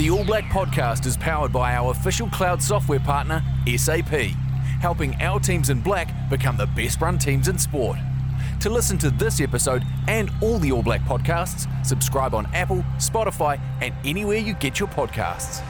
The All Black podcast is powered by our official cloud software partner, SAP, helping our teams in black become the best run teams in sport. To listen to this episode and all the All Black podcasts, subscribe on Apple, Spotify, and anywhere you get your podcasts.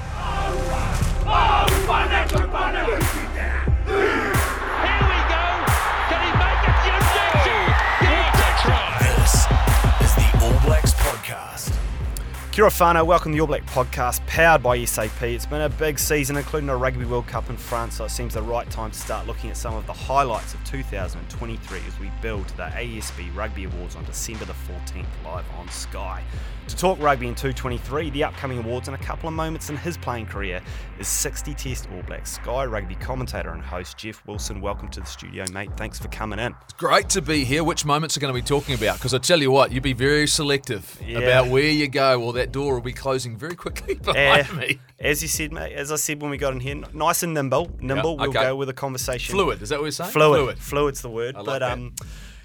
Kia ora whānau, welcome to the All Black podcast powered by SAP. It's been a big season, including a Rugby World Cup in France, so it seems the right time to start looking at some of the highlights of 2023 as we build the ASB Rugby Awards on December the 14th live on Sky. To talk rugby in 223, the upcoming awards, and a couple of moments in his playing career is 60 Test All Blacks Sky Rugby commentator and host Jeff Wilson. Welcome to the studio, mate. Thanks for coming in. It's great to be here. Which moments are going to be talking about? Because I tell you what, you'd be very selective Yeah. about where you go, or that door will be closing very quickly behind Eh, me. As you said, mate, as I said when we got in here, nice and nimble. Nimble, we'll go with a conversation. Fluid, is that what you're saying? Fluid. Fluid's the word. I like but that. um,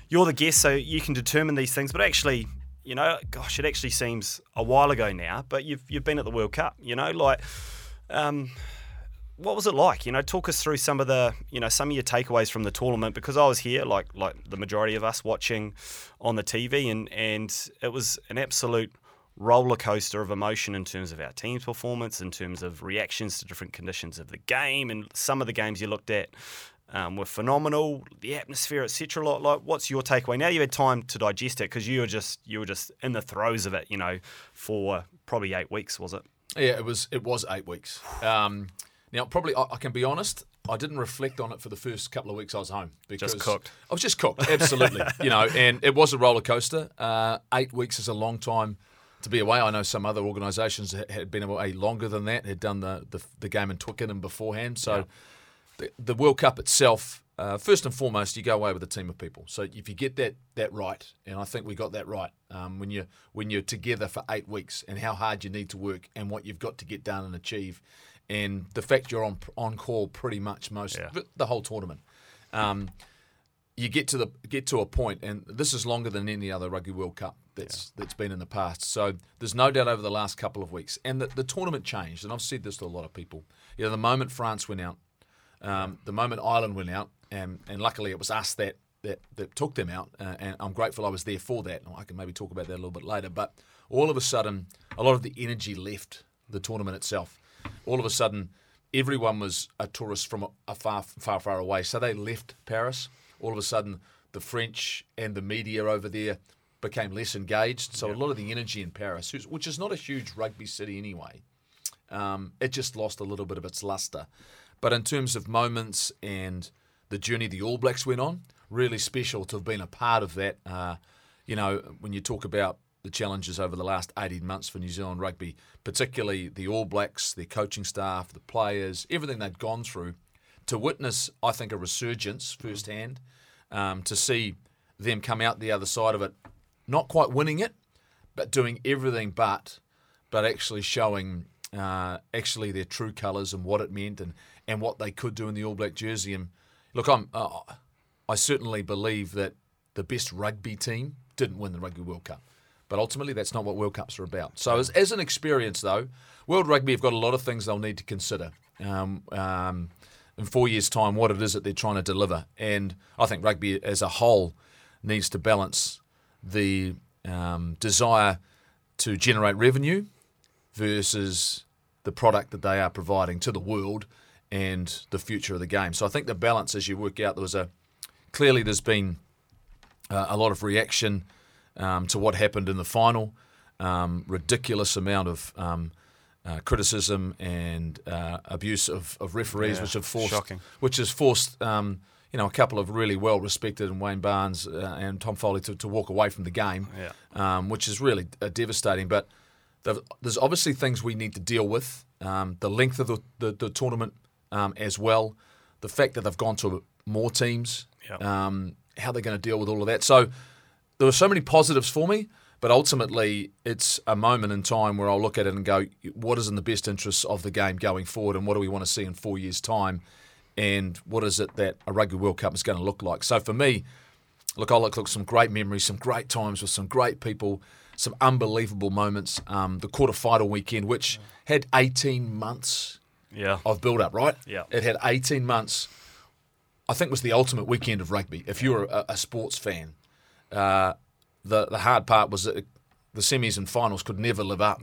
you're the guest, so you can determine these things. But actually, you know, gosh, it actually seems a while ago now. But you've you've been at the World Cup. You know, like, um, what was it like? You know, talk us through some of the you know some of your takeaways from the tournament because I was here, like like the majority of us watching on the TV, and and it was an absolute roller coaster of emotion in terms of our team's performance, in terms of reactions to different conditions of the game, and some of the games you looked at um, were phenomenal. The atmosphere, etc. Like, like, what's your takeaway? Now you had time to digest it because you were just you were just in the throes of it, you know, for probably eight weeks, was it? Yeah, it was. It was eight weeks. Um, now, probably I, I can be honest. I didn't reflect on it for the first couple of weeks I was home because cooked. I was just cooked, absolutely. you know, and it was a roller coaster. Uh, eight weeks is a long time to be away. I know some other organisations had been away longer than that, had done the the, the game in Twickenham beforehand. So the, the World Cup itself, uh, first and foremost, you go away with a team of people. So if you get that that right, and I think we got that right um, when you when you're together for eight weeks, and how hard you need to work, and what you've got to get done and achieve, and the fact you're on on call pretty much most Yeah. the whole tournament. Um, you get to the get to a point, and this is longer than any other Rugby World Cup that's that's been in the past. So there's no doubt over the last couple of weeks, and the, the tournament changed. And I've said this to a lot of people. You know, the moment France went out, um, the moment Ireland went out, and and luckily it was us that that, that took them out, uh, and I'm grateful I was there for that. I can maybe talk about that a little bit later. But all of a sudden, a lot of the energy left the tournament itself. All of a sudden, everyone was a tourist from a, a far, far, far away. So they left Paris. All of a sudden, the French and the media over there became less engaged. So a lot of the energy in Paris, which is not a huge rugby city anyway, um, it just lost a little bit of its luster. But in terms of moments and the journey the All Blacks went on, really special to have been a part of that. Uh, you know, when you talk about the challenges over the last 18 months for New Zealand rugby, particularly the All Blacks, their coaching staff, the players, everything they'd gone through, to witness, I think, a resurgence firsthand, um, to see them come out the other side of it, not quite winning it, but doing everything but, but actually showing uh, actually their true colours and what it meant and, and what they could do in the All Black jersey. And look, I'm uh, I certainly believe that the best rugby team didn't win the Rugby World Cup. But ultimately, that's not what World Cups are about. So, as, as an experience, though, World Rugby have got a lot of things they'll need to consider um, um, in four years' time, what it is that they're trying to deliver. And I think rugby as a whole needs to balance the um, desire to generate revenue versus the product that they are providing to the world and the future of the game. So I think the balance, as you work out, there was a clearly there's been uh, a lot of reaction um, to what happened in the final. Um, ridiculous amount of um, uh, criticism and uh, abuse of, of referees, Yeah, which have forced, shocking. which has forced, um, you know, a couple of really well respected and Wayne Barnes uh, and Tom Foley to, to walk away from the game, Yeah. um, which is really uh, devastating. But there's obviously things we need to deal with. Um, the length of the, the, the tournament um, as well, the fact that they've gone to more teams, Yep. um, how they're going to deal with all of that. So there were so many positives for me, but ultimately it's a moment in time where I'll look at it and go, what is in the best interests of the game going forward, and what do we want to see in four years' time, and what is it that a Rugby World Cup is going to look like? So for me, look, I look, look some great memories, some great times with some great people. some unbelievable moments. Um, the quarter-final weekend, which had 18 months Yeah. of build-up, right? Yeah. It had 18 months. I think was the ultimate weekend of rugby. If you were a, a sports fan, uh, the the hard part was that the semis and finals could never live up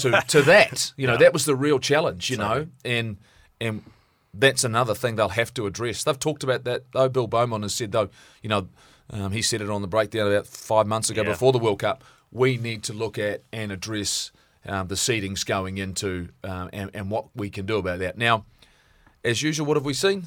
to to that. You know, that was the real challenge. You know, and and that's another thing they'll have to address. They've talked about that though. Bill Beaumont has said though, you know, um, he said it on the breakdown about five months ago Yeah. before the World Cup. We need to look at and address um, the seedings going into um, and, and what we can do about that. Now, as usual, what have we seen?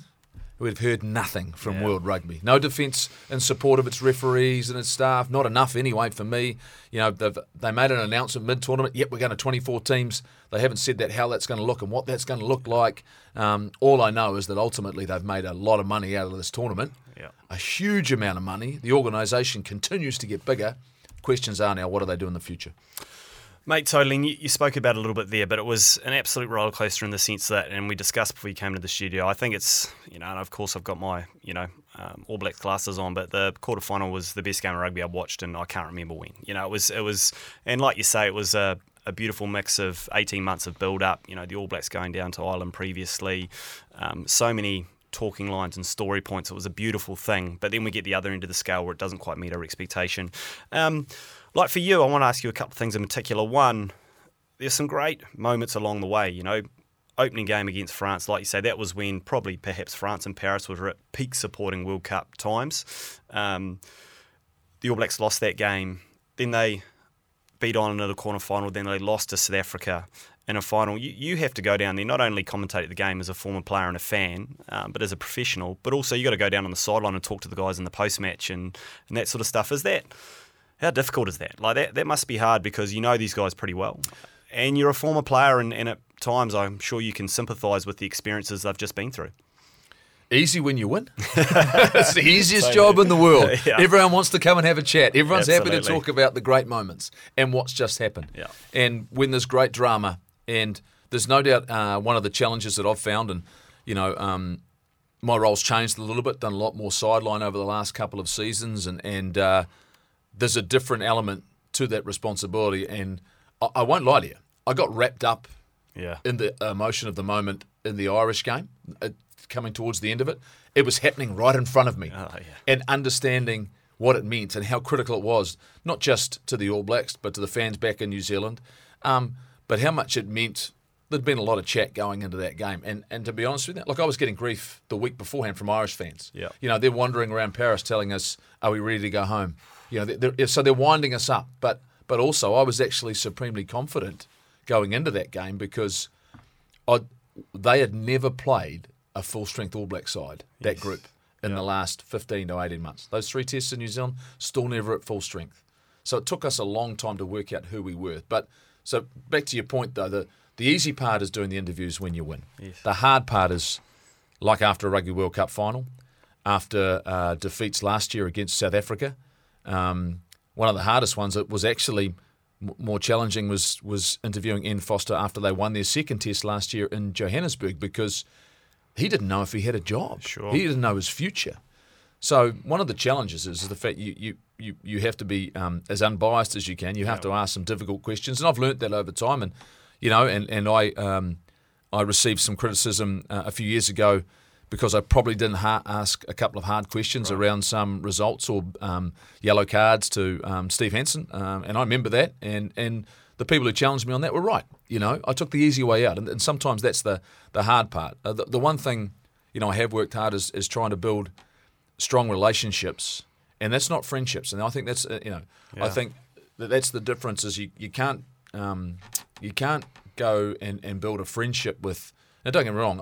We've heard nothing from Yeah. World Rugby. No defence in support of its referees and its staff. Not enough anyway for me. You know, they've, they made an announcement mid-tournament. Yep, we're going to 24 teams. They haven't said that how that's going to look and what that's going to look like. Um, all I know is that ultimately they've made a lot of money out of this tournament. Yeah. A huge amount of money. The organisation continues to get bigger. Questions are now, what do they do in the future? Mate, totally. You, you spoke about a little bit there, but it was an absolute roller coaster in the sense that, and we discussed before you came to the studio. I think it's, you know, and of course I've got my, you know, um, All Blacks glasses on, but the quarterfinal was the best game of rugby I've watched, and I can't remember when. You know, it was, it was, and like you say, it was a, a beautiful mix of 18 months of build up. You know, the All Blacks going down to Ireland previously, um, so many talking lines and story points. It was a beautiful thing. But then we get the other end of the scale where it doesn't quite meet our expectation. Um, like for you, I want to ask you a couple of things in particular. One, there's some great moments along the way. You know, opening game against France, like you say, that was when probably perhaps France and Paris were at peak supporting World Cup times. Um, the All Blacks lost that game. Then they beat on into the quarter final. Then they lost to South Africa in a final. You, you have to go down there, not only commentate the game as a former player and a fan, um, but as a professional, but also you got to go down on the sideline and talk to the guys in the post match and, and that sort of stuff. Is that how difficult is that? Like that, that must be hard because you know these guys pretty well, and you're a former player, and, and at times I'm sure you can sympathise with the experiences they've just been through. Easy when you win. it's the easiest job in the world. Yeah. Everyone wants to come and have a chat. Everyone's happy to talk about the great moments and what's just happened. Yeah. And when there's great drama, and there's no doubt uh, one of the challenges that I've found, and you know, um, my role's changed a little bit, done a lot more sideline over the last couple of seasons, and and uh, there's a different element to that responsibility. And I, I won't lie to you, I got wrapped up Yeah. in the emotion of the moment in the Irish game, uh, coming towards the end of it. It was happening right in front of me. Oh, yeah. And understanding what it meant and how critical it was, not just to the All Blacks, but to the fans back in New Zealand, um, but how much it meant. There'd been a lot of chat going into that game. And, and to be honest with you, look, I was getting grief the week beforehand from Irish fans. Yeah. You know, they're wandering around Paris telling us, are we ready to go home? You know, they're, they're- so they're winding us up. But, but also, I was actually supremely confident going into that game because I, they had never played a full strength All Black side, that group, in the last 15 to 18 months. Those three tests in New Zealand, still never at full strength. So it took us a long time to work out who we were. But so back to your point though, the, the easy part is doing the interviews when you win. The hard part is like after a Rugby World Cup final, after uh, defeats last year against South Africa. Um, one of the hardest ones that was actually m- more challenging was was interviewing Ian Foster after they won their second test last year in Johannesburg because he didn't know if he had a job. Sure. He didn't know his future. So one of the challenges is the fact you you, you, you have to be um, as unbiased as you can. You have to ask some difficult questions, and I've learnt that over time. And you know, and and I um, I received some criticism uh, a few years ago because I probably didn't ha- ask a couple of hard questions around some results or um, yellow cards to um, Steve Hansen, um, and I remember that. And and the people who challenged me on that were right. You know, I took the easy way out, and, and sometimes that's the the hard part. Uh, the, the one thing you know I have worked hard is, is trying to build strong relationships, and that's not friendships. And I think that's uh, you know I think that that's the difference is you you can't um, you can't go and, and build a friendship with. Now, don't get me wrong,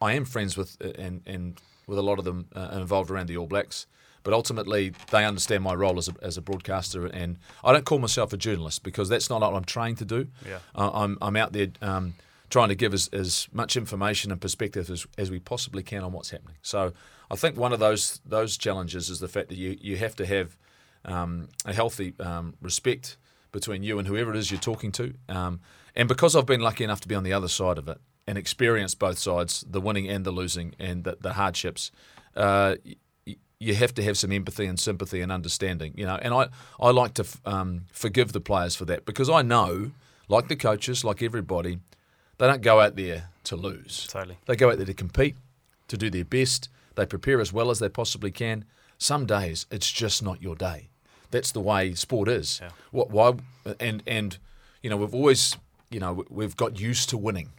I am friends with uh, and and with a lot of them uh, involved around the All Blacks. But ultimately, they understand my role as a, as a broadcaster, and I don't call myself a journalist because that's not what I'm trained to do. Yeah. Uh, I'm I'm out there um, trying to give as, as much information and perspective as, as we possibly can on what's happening. So I think one of those those challenges is the fact that you you have to have um, a healthy um, respect between you and whoever it is you're talking to. Um, and because I've been lucky enough to be on the other side of it and experience both sides, the winning and the losing and the, the hardships, uh, y- you have to have some empathy and sympathy and understanding, you know. And I, I like to f- um, forgive the players for that because I know, like the coaches, like everybody, they don't go out there to lose. Totally. They go out there to compete, to do their best. They prepare as well as they possibly can. Some days it's just not your day. That's the way sport is. Yeah. What? Why? And and you know we've always you know we've got used to winning,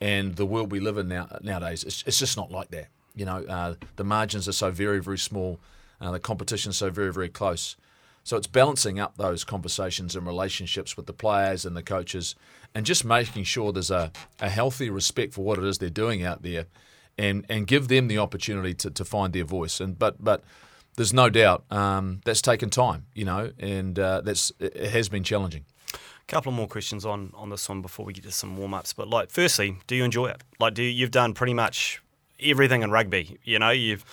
and the world we live in now nowadays it's, it's just not like that. You know uh, the margins are so very very small, uh, the competition's so very very close. So it's balancing up those conversations and relationships with the players and the coaches, and just making sure there's a, a healthy respect for what it is they're doing out there, and and give them the opportunity to, to find their voice. And but but there's no doubt um, that's taken time, you know, and uh, that's it it has been challenging. Couple of more questions on on this one before we get to some warm ups. But like, firstly, do you enjoy it? Like, do you, you've done pretty much everything in rugby? You know, you've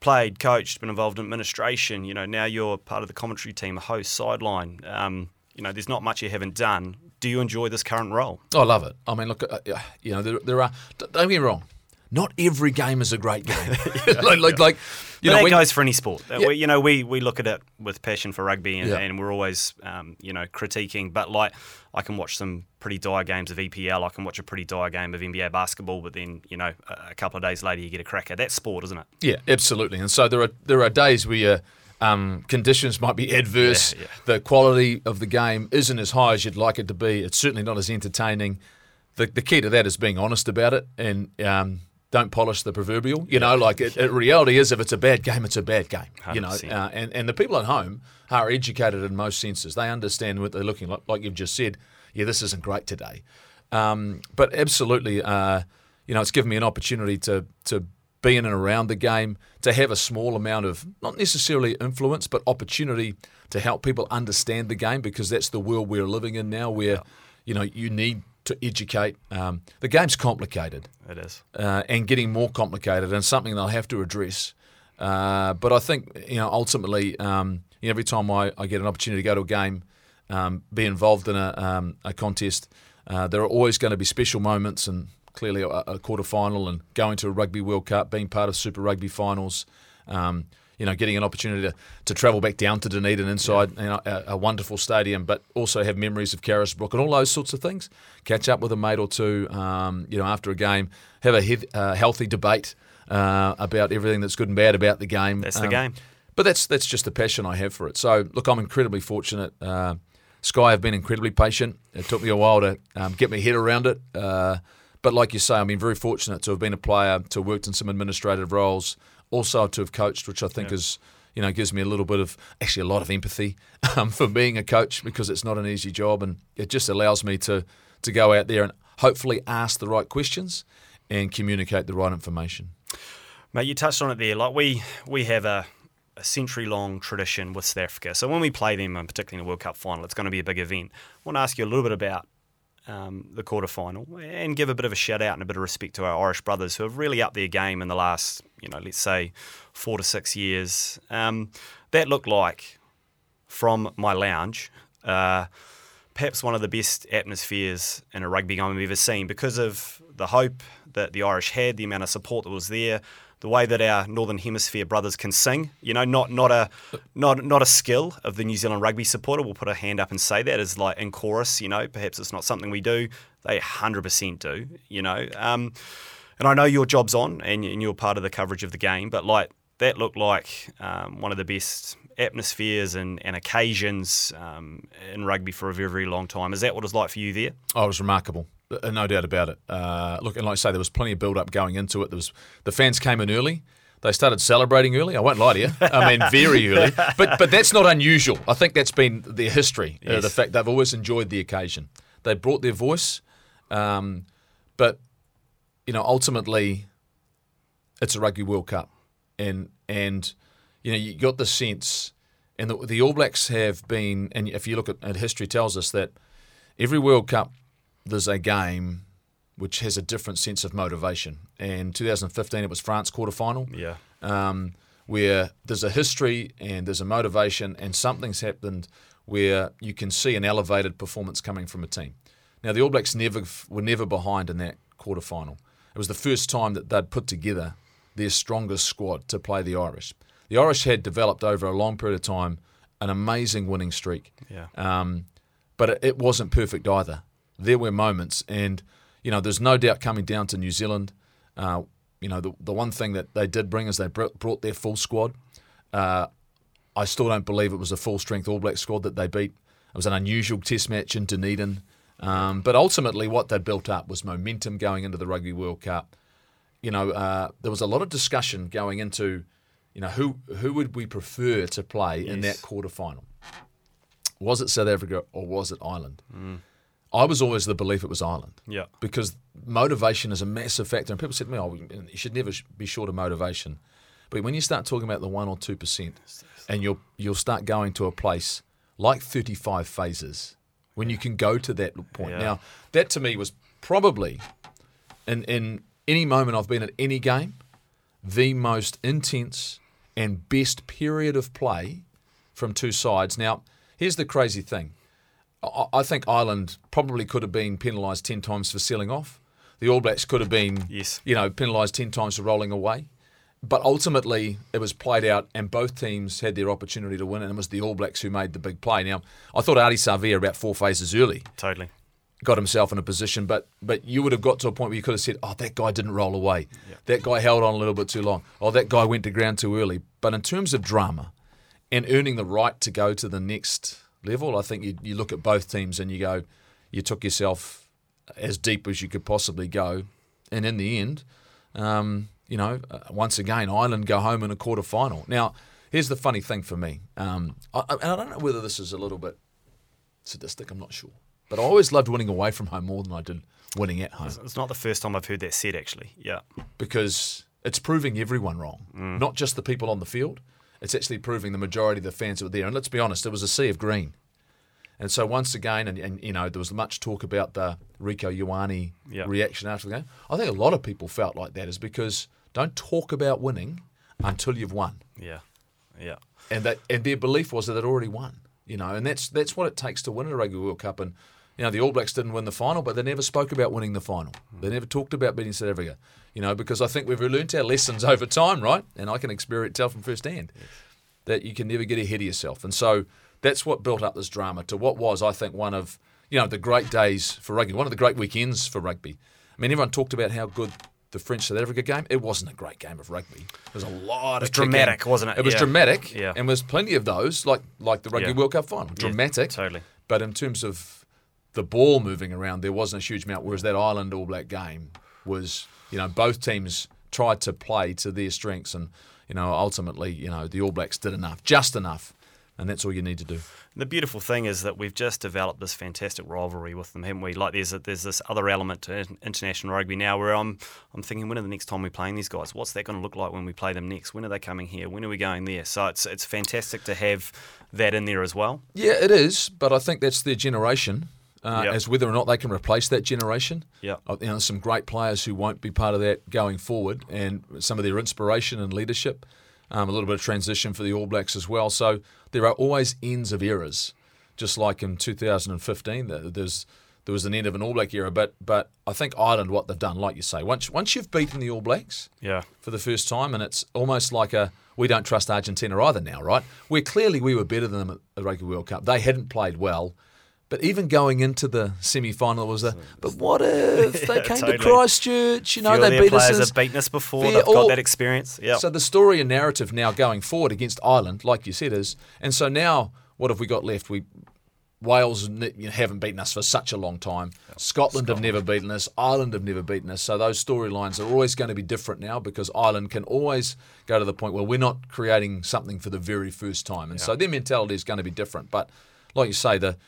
played, coached, been involved in administration. You know, now you're part of the commentary team, a host, sideline. Um, you know, there's not much you haven't done. Do you enjoy this current role? Oh, I love it. I mean, look, uh, you know, there, there are. Don't get me wrong. Not every game is a great game. like, like, like, you but know, that when- goes for any sport. Uh, Yeah. We, you know, we, we look at it with passion for rugby, and, Yeah. and we're always, um, you know, critiquing. But like, I can watch some pretty dire games of EPL. I can watch a pretty dire game of NBA basketball. But then, you know, a, a couple of days later, you get a cracker. That's sport, isn't it? Yeah, absolutely. And so there are there are days where um, conditions might be adverse. Yeah, yeah. The quality of the game isn't as high as you'd like it to be. It's certainly not as entertaining. The, the key to that is being honest about it and um, don't polish the proverbial. You know, like it, it, reality is, if it's a bad game, it's a bad game. You know, uh, and and the people at home are educated in most senses. They understand what they're looking like. Like you've just said, yeah, this isn't great today. Um, but absolutely, uh, you know, it's given me an opportunity to to be in and around the game, to have a small amount of not necessarily influence, but opportunity to help people understand the game because that's the world we're living in now, where you know you need to educate. Um, the game's complicated It is. uh, and getting more complicated, and something they'll have to address. Uh, but I think you know ultimately, um, you know, every time I, I get an opportunity to go to a game, um, be involved in a, um, a contest, uh, there are always going to be special moments, and clearly a, a quarter final, and going to a Rugby World Cup, being part of Super Rugby finals. Um, you know, getting an opportunity to, to travel back down to Dunedin inside you know, a, a wonderful stadium, but also have memories of Carisbrook and all those sorts of things. Catch up with a mate or two, um, you know, after a game, have a he- uh, healthy debate uh, about everything that's good and bad about the game. That's the Um, game. But that's that's just the passion I have for it. So look, I'm incredibly fortunate. Uh, Sky have been incredibly patient. It took me a while to um, get my head around it. Uh, but like you say, I've been very fortunate to have been a player, to have worked in some administrative roles, also to have coached, which I think is you know gives me a little bit of actually a lot of empathy um, for being a coach because it's not an easy job, and it just allows me to to go out there and hopefully ask the right questions and communicate the right information. Mate, you touched on it there. Like we we have a, a century long tradition with South Africa. So when we play them, and particularly in the World Cup final, it's going to be a big event. I want to ask you a little bit about um, the quarter final and give a bit of a shout out and a bit of respect to our Irish brothers who have really upped their game in the last, you know, let's say four to six years. Um, that looked like from my lounge. Uh, perhaps one of the best atmospheres in a rugby game I've ever seen because of the hope that the Irish had, the amount of support that was there, the way that our Northern Hemisphere brothers can sing. You know, not not a not not a skill of the New Zealand rugby supporter. We'll put a hand up and say that is like in chorus. You know, perhaps it's not something we do. They 100% do. You know, um, and I know your job's on and, you're part of the coverage of the game, but like that looked like um, one of the best atmospheres and, and occasions um, in rugby for a very, very long time. Is that what it was like for you there? Oh, it was remarkable. Uh, No doubt about it. Uh, look, and like I say, there was plenty of build up going into it. There was the fans came in early. They started celebrating early. I won't lie to you. I mean, very early. But but that's not unusual. I think that's been their history. Uh, the fact they've always enjoyed the occasion. They brought their voice, um, but you know, ultimately, it's a Rugby World Cup, and and you know, you got the sense, and the, the All Blacks have been, and if you look at, at history, tells us that every World Cup there's a game which has a different sense of motivation. And 2015, it was France quarterfinal Yeah. um, where there's a history and there's a motivation and something's happened where you can see an elevated performance coming from a team. Now the All Blacks never were never behind in that quarter final. It was the first time that they'd put together their strongest squad to play the Irish. the Irish had developed over a long period of time an amazing winning streak. Yeah. Um, but it, it wasn't perfect either. There were moments, and you know, there's no doubt coming down to New Zealand. Uh, you know, the the one thing that they did bring is they br- brought their full squad. Uh, I still don't believe it was a full strength All Black squad that they beat. It was an unusual Test match in Dunedin, um, but ultimately what they built up was momentum going into the Rugby World Cup. You know, uh, there was a lot of discussion going into, you know, who who would we prefer to play in that Yes. quarter final? Was it South Africa or was it Ireland? I was always the belief it was Ireland Yeah. because motivation is a massive factor. And people said to me, "Oh, you should never be short of motivation." But when you start talking about the one or two percent, and you'll you'll start going to a place like thirty-five phases when you can go to that point. Yeah. Now, that to me was probably in in any moment I've been at any game, the most intense and best period of play from two sides. Now, here's the crazy thing. I- I think Ireland probably could have been penalised 10 times for sealing off. The All Blacks could have been, Yes. you know, penalised 10 times for rolling away. But ultimately, it was played out, and both teams had their opportunity to win, and it was the All Blacks who made the big play. Now, I thought Ardie Savea about four phases early Totally. got himself in a position, but but you would have got to a point where you could have said, "Oh, that guy didn't roll away. That guy held on a little bit too long. Oh, that guy went to ground too early." But in terms of drama and earning the right to go to the next level, I think you, you look at both teams and you go, you took yourself as deep as you could possibly go, and in the end, um, you know, uh, once again, Ireland go home in a quarter final. Now, here's the funny thing for me, um, I, and I don't know whether this is a little bit sadistic. I'm not sure. But I always loved winning away from home more than I did winning at home It's not the first time I've heard that said, actually. Yeah. because it's proving everyone wrong, not just the people on the field. It's actually proving the majority of the fans that were there. And let's be honest, it was a sea of green. And so once again, and, and you know, there was much talk about the Rieko Ioane Yeah. reaction after the game. I think a lot of people felt like that is because don't talk about winning until you've won. Yeah. Yeah. and that and their belief was that they'd already won. You know, and that's that's what it takes to win a Rugby World Cup. And know, the All Blacks didn't win the final, but they never spoke about winning the final. They never talked about beating South Africa. You know, because I think we've learnt our lessons over time, right? And I can experience tell from first hand that you can never get ahead of yourself. And so that's what built up this drama to what was, I think, one of you know the great days for rugby, one of the great weekends for rugby. I mean, everyone talked about how good the French South Africa game. It wasn't a great game of rugby. There was a lot was of kicking. dramatic, wasn't it? It was Yeah. dramatic, Yeah. and there's plenty of those, like like the Rugby Yeah. World Cup final, dramatic, totally. But in terms of the ball moving around, there wasn't a huge amount. Whereas that Ireland All Black game was, you know, both teams tried to play to their strengths, and you know, ultimately, you know, the All Blacks did enough, just enough, and that's all you need to do. The beautiful thing is that we've just developed this fantastic rivalry with them, haven't we? Like there's a, there's this other element to in- international rugby now where I'm I'm thinking when are the next time we're playing these guys? What's that going to look like when we play them next? When are they coming here? When are we going there? So it's it's fantastic to have that in there as well. Yeah, it is, but I think that's their generation. Uh, Yep. As whether or not they can replace that generation. Yep. Uh, You know, some great players who won't be part of that going forward, and some of their inspiration and leadership. Um, a little bit of transition for the All Blacks as well. So there are always ends of eras, just like in 2015. there- There's there was an end of an All Black era, but but I think Ireland, what they've done, like you say, once once you've beaten the All Blacks, Yeah. for the first time, and it's almost like a we don't trust Argentina either now, right? Where clearly we were better than them at the Rugby World Cup. They hadn't played well, but even going into the semi-final was a. But what if they Yeah, came totally. to Christchurch? You know, Few they beat us. as- have beaten us before. They've got that experience. Yeah. So the story and narrative now going forward against Ireland, like you said, is and so now what have we got left? We Wales you know, haven't beaten us for such a long time. Scotland, have never beaten us. Ireland have never beaten us. So those storylines are always going to be different now because Ireland can always go to the point where we're not creating something for the very first time, and so their mentality is going to be different. But like you say, the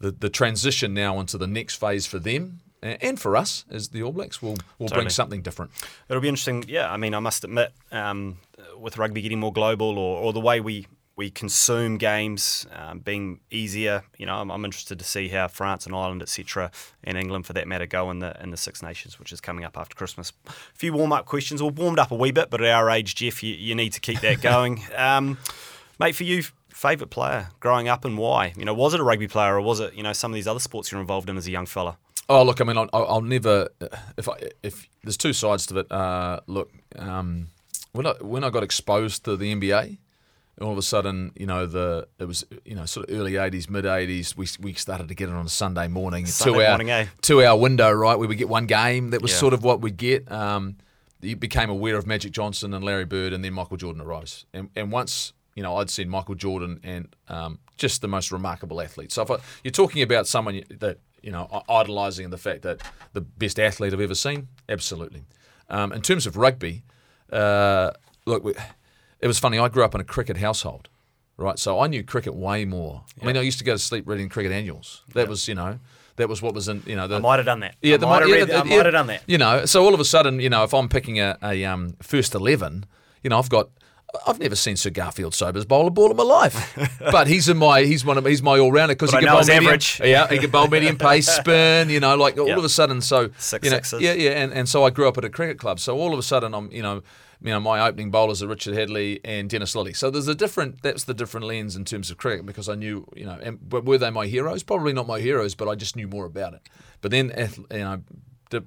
the, the transition now into the next phase for them and for us as the All Blacks will will bring something different. It'll be interesting. Yeah, I mean, I must admit, um, with rugby getting more global, or, or the way we we consume games um, being easier, you know, I'm, I'm interested to see how France and Ireland, etc., and England, for that matter, go in the in the Six Nations, which is coming up after Christmas. A few warm up questions. We've warmed up a wee bit, but at our age, Jeff, you, you need to keep that going. um, mate, for you, favourite player growing up and why? You know, was it a rugby player or was it you know some of these other sports you're involved in as a young fella? Oh, look, I mean, I'll, I'll I'll never. If I, if there's two sides to it. Uh, look, um, when I when I got exposed to the NBA, all of a sudden, you know, the it was you know sort of early '80s, mid '80s. We we started to get it on a Sunday morning, Sunday two hour morning, eh? two hour window, right? We would get one game. That was Yeah. sort of what we'd get. Um, you became aware of Magic Johnson and Larry Bird, and then Michael Jordan arose. And and once you know, I'd seen Michael Jordan and um, just the most remarkable athlete. So if I, you're talking about someone that you know idolizing the fact that the best athlete I've ever seen, absolutely. Um, in terms of rugby, uh, look, we, it was funny. I grew up in a cricket household, right? So I knew cricket way more. I mean, I used to go to sleep reading cricket annuals. That was, you know, that was what was in, you know, the, I might have done that. yeah, I the might have yeah, read- the- I yeah. might have done that. You know, so all of a sudden, you know, if I'm picking a, a um, first eleven, you know, I've got. I've never seen Sir Garfield Sobers bowl a ball in my life, but he's in my he's one of he's my all rounder because he can bowl medium. average. Yeah, he can bowl medium pace, spin. You know, like all Yeah. of a sudden, so Six you know, sixes. yeah, yeah, and, and so I grew up at a cricket club. So all of a sudden, I'm you know, you know, my opening bowlers are Richard Hadlee and Dennis Lillee. So there's a different that's the different lens in terms of cricket because I knew you know, and, but were they my heroes? Probably not my heroes, but I just knew more about it. But then you know,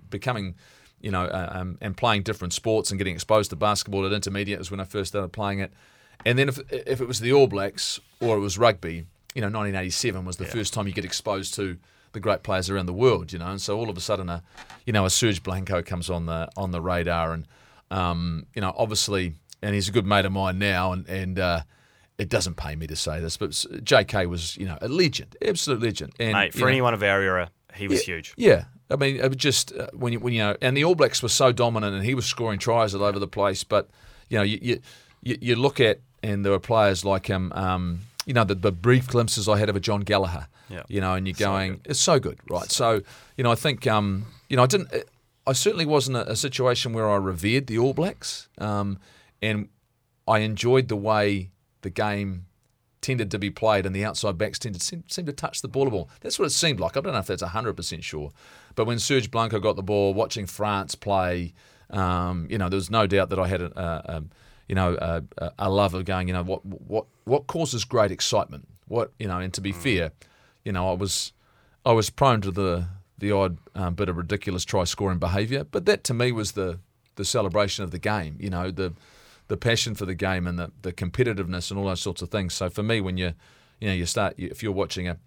becoming you know, uh, um, and playing different sports and getting exposed to basketball at intermediate was when I first started playing it. And then if if it was the All Blacks or it was rugby, you know, 1987 was the first time you get exposed to the great players around the world, you know. And so all of a sudden, a you know, a Serge Blanco comes on the on the radar, and um, you know, obviously, and he's a good mate of mine now, and and. Uh, it doesn't pay me to say this, but J.K. was, you know, a legend, absolute legend. And Mate, you for know, anyone of our era, he was huge. yeah, I mean, it was just uh, when you when you know, and the All Blacks were so dominant, and he was scoring tries all over the place. But you know, you you, you, look at and there were players like him. Um, you know, the, the brief glimpses I had of a John Gallagher. Yeah. You know, and you're going, it's so good, right? So you know, I think um, you know, I didn't. I certainly wasn't a, a situation where I revered the All Blacks, um, and I enjoyed the way the game tended to be played and the outside backs tended to seem, seem to touch the ball a ball. That's what it seemed like. I don't know if that's 100% sure. But when Serge Blanco got the ball, watching France play, um, you know, there was no doubt that I had a, a, a you know, a, a- love of going, you know, what what what causes great excitement? What, you know, and to be fair, you know, I was I was prone to the the odd um, bit of ridiculous try scoring behaviour, but that to me was the the celebration of the game. You know, the the passion for the game and the, the competitiveness and all those sorts of things. So for me, when you you know you start if you're watching a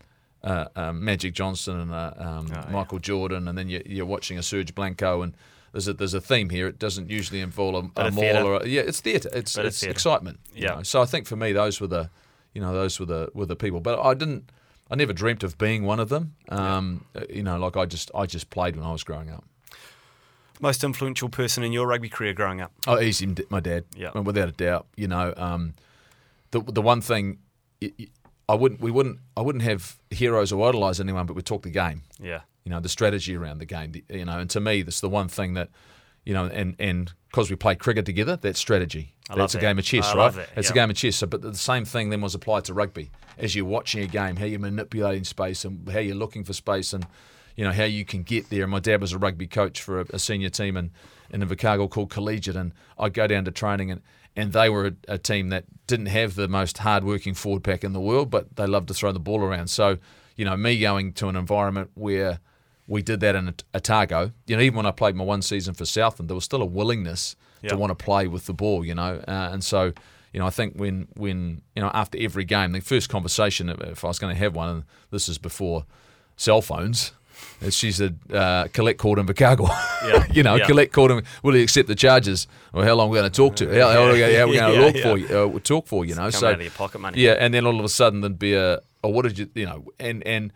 uh, um, Magic Johnson and uh, um, Michael Jordan, and then you, you're watching a Serge Blanco, and there's a there's a theme here. It doesn't usually involve a, a of maul theatre. or a, yeah, it's theatre. It's it's theatre. excitement. you Yeah. know. So I think for me, those were the you know those were the were the people. But I didn't. I never dreamt of being one of them. Um, uh, You know, like I just I just played when I was growing up. Most influential person in your rugby career growing up? Oh, easy, my dad. Yeah. without a doubt. You know, um, the the one thing y- I wouldn't we wouldn't I wouldn't have heroes or idolise anyone, but we talk the game. Yeah. You know, the strategy around the game. You know, and to me, that's the one thing that you know, and and because we play cricket together, that's strategy. I love that's a that. game of chess, I right? love that, It's a game of chess. So, but the same thing then was applied to rugby. As you're watching a game, how you're manipulating space and how you're looking for space and you know how you can get there. And my dad was a rugby coach for a, a senior team in in Invercargill called Collegiate, and I'd go down to training and. And they were a, a team that didn't have the most hard-working forward pack in the world, but they loved to throw the ball around. So, you know, me going to an environment where we did that in Otago. You know, even when I played my one season for Southland, there was still a willingness Yeah. to want to play with the ball. You know, uh, and so you know, I think when when you know after every game, the first conversation, if if I was going to have one, and this is before cell phones. She said, uh, Colette called him. Yeah, you know, yeah. Colette called him, will he accept the charges? Or how long are we going to talk to? How, how are we going to Yeah, look for you? Uh, we'll talk for you know. So out of your pocket money. yeah, and then all of a sudden there'd be a, oh, what did you, you know, and and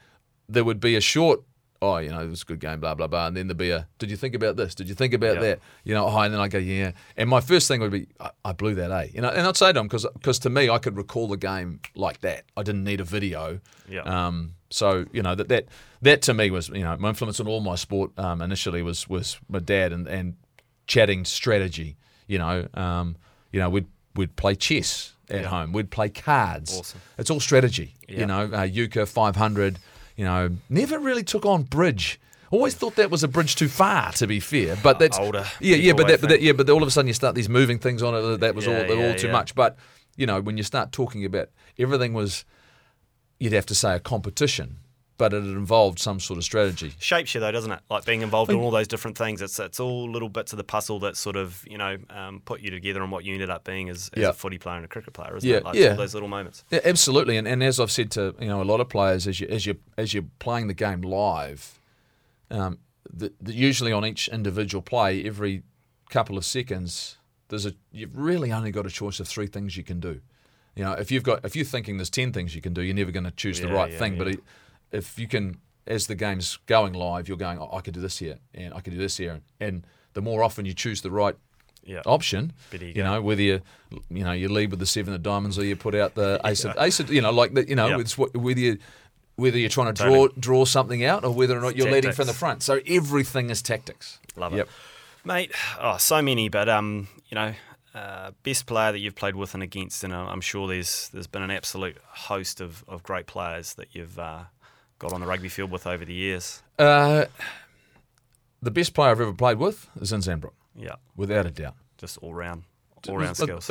there would be a short, oh, you know, it was a good game, blah blah blah, and then there'd be a, did you think about this? Did you think about that? You know, oh, and then I go, yeah, and my first thing would be, I, I blew that, eh? You know, and I'd say to him, because to me I could recall the game like that. I didn't need a video. Yeah. Um. So you know that that that to me was you know my influence on all my sport um, initially was was my dad and and chatting strategy. You know, um, you know we'd we'd play chess at Yeah. home. We'd play cards. Awesome. It's all strategy. Yeah. You know, uh, Euchre 500. You know, never really took on bridge. Always thought that was a bridge too far. To be fair, but that's Older Yeah, yeah, but that, but that, yeah, but all of a sudden you start these moving things on it. That was Yeah, all, all too much. But you know, when you start talking about everything was, you'd have to say a competition. but it involved some sort of strategy. shapes you though, doesn't it? Like being involved in all those different things. It's it's all little bits of the puzzle that sort of you know um, put you together and what you ended up being as, as Yeah. a footy player and a cricket player, isn't Yeah, it? Like yeah. all those little moments. Yeah, absolutely. And, and as I've said to you know a lot of players, as you as you as you're playing the game live, um, the, the, usually on each individual play, every couple of seconds, there's a you've really only got a choice of three things you can do. You know, if you've got if you're thinking there's ten things you can do, you're never going to choose the right yeah, thing. But yeah. it, if you can, as the game's going live, you're going, oh, I could do this here, and I could do this here, and the more often you choose the right Yeah. option. You know, whether you you know you lead with the seven of diamonds or you put out the ace of ace of you know like the, you know Yeah. it's what, whether you whether you're trying to draw draw something out or whether or not you're leading from the front. So everything is tactics. Love Yep. it, mate. Oh, so many, but um, you know, uh, best player that you've played with and against, and uh, I'm sure there's there's been an absolute host of, of great players that you've uh, got on the rugby field with over the years. Uh, the best player I've ever played with is Zinzan Brooke, Yeah, without a doubt. just all round, all round skills.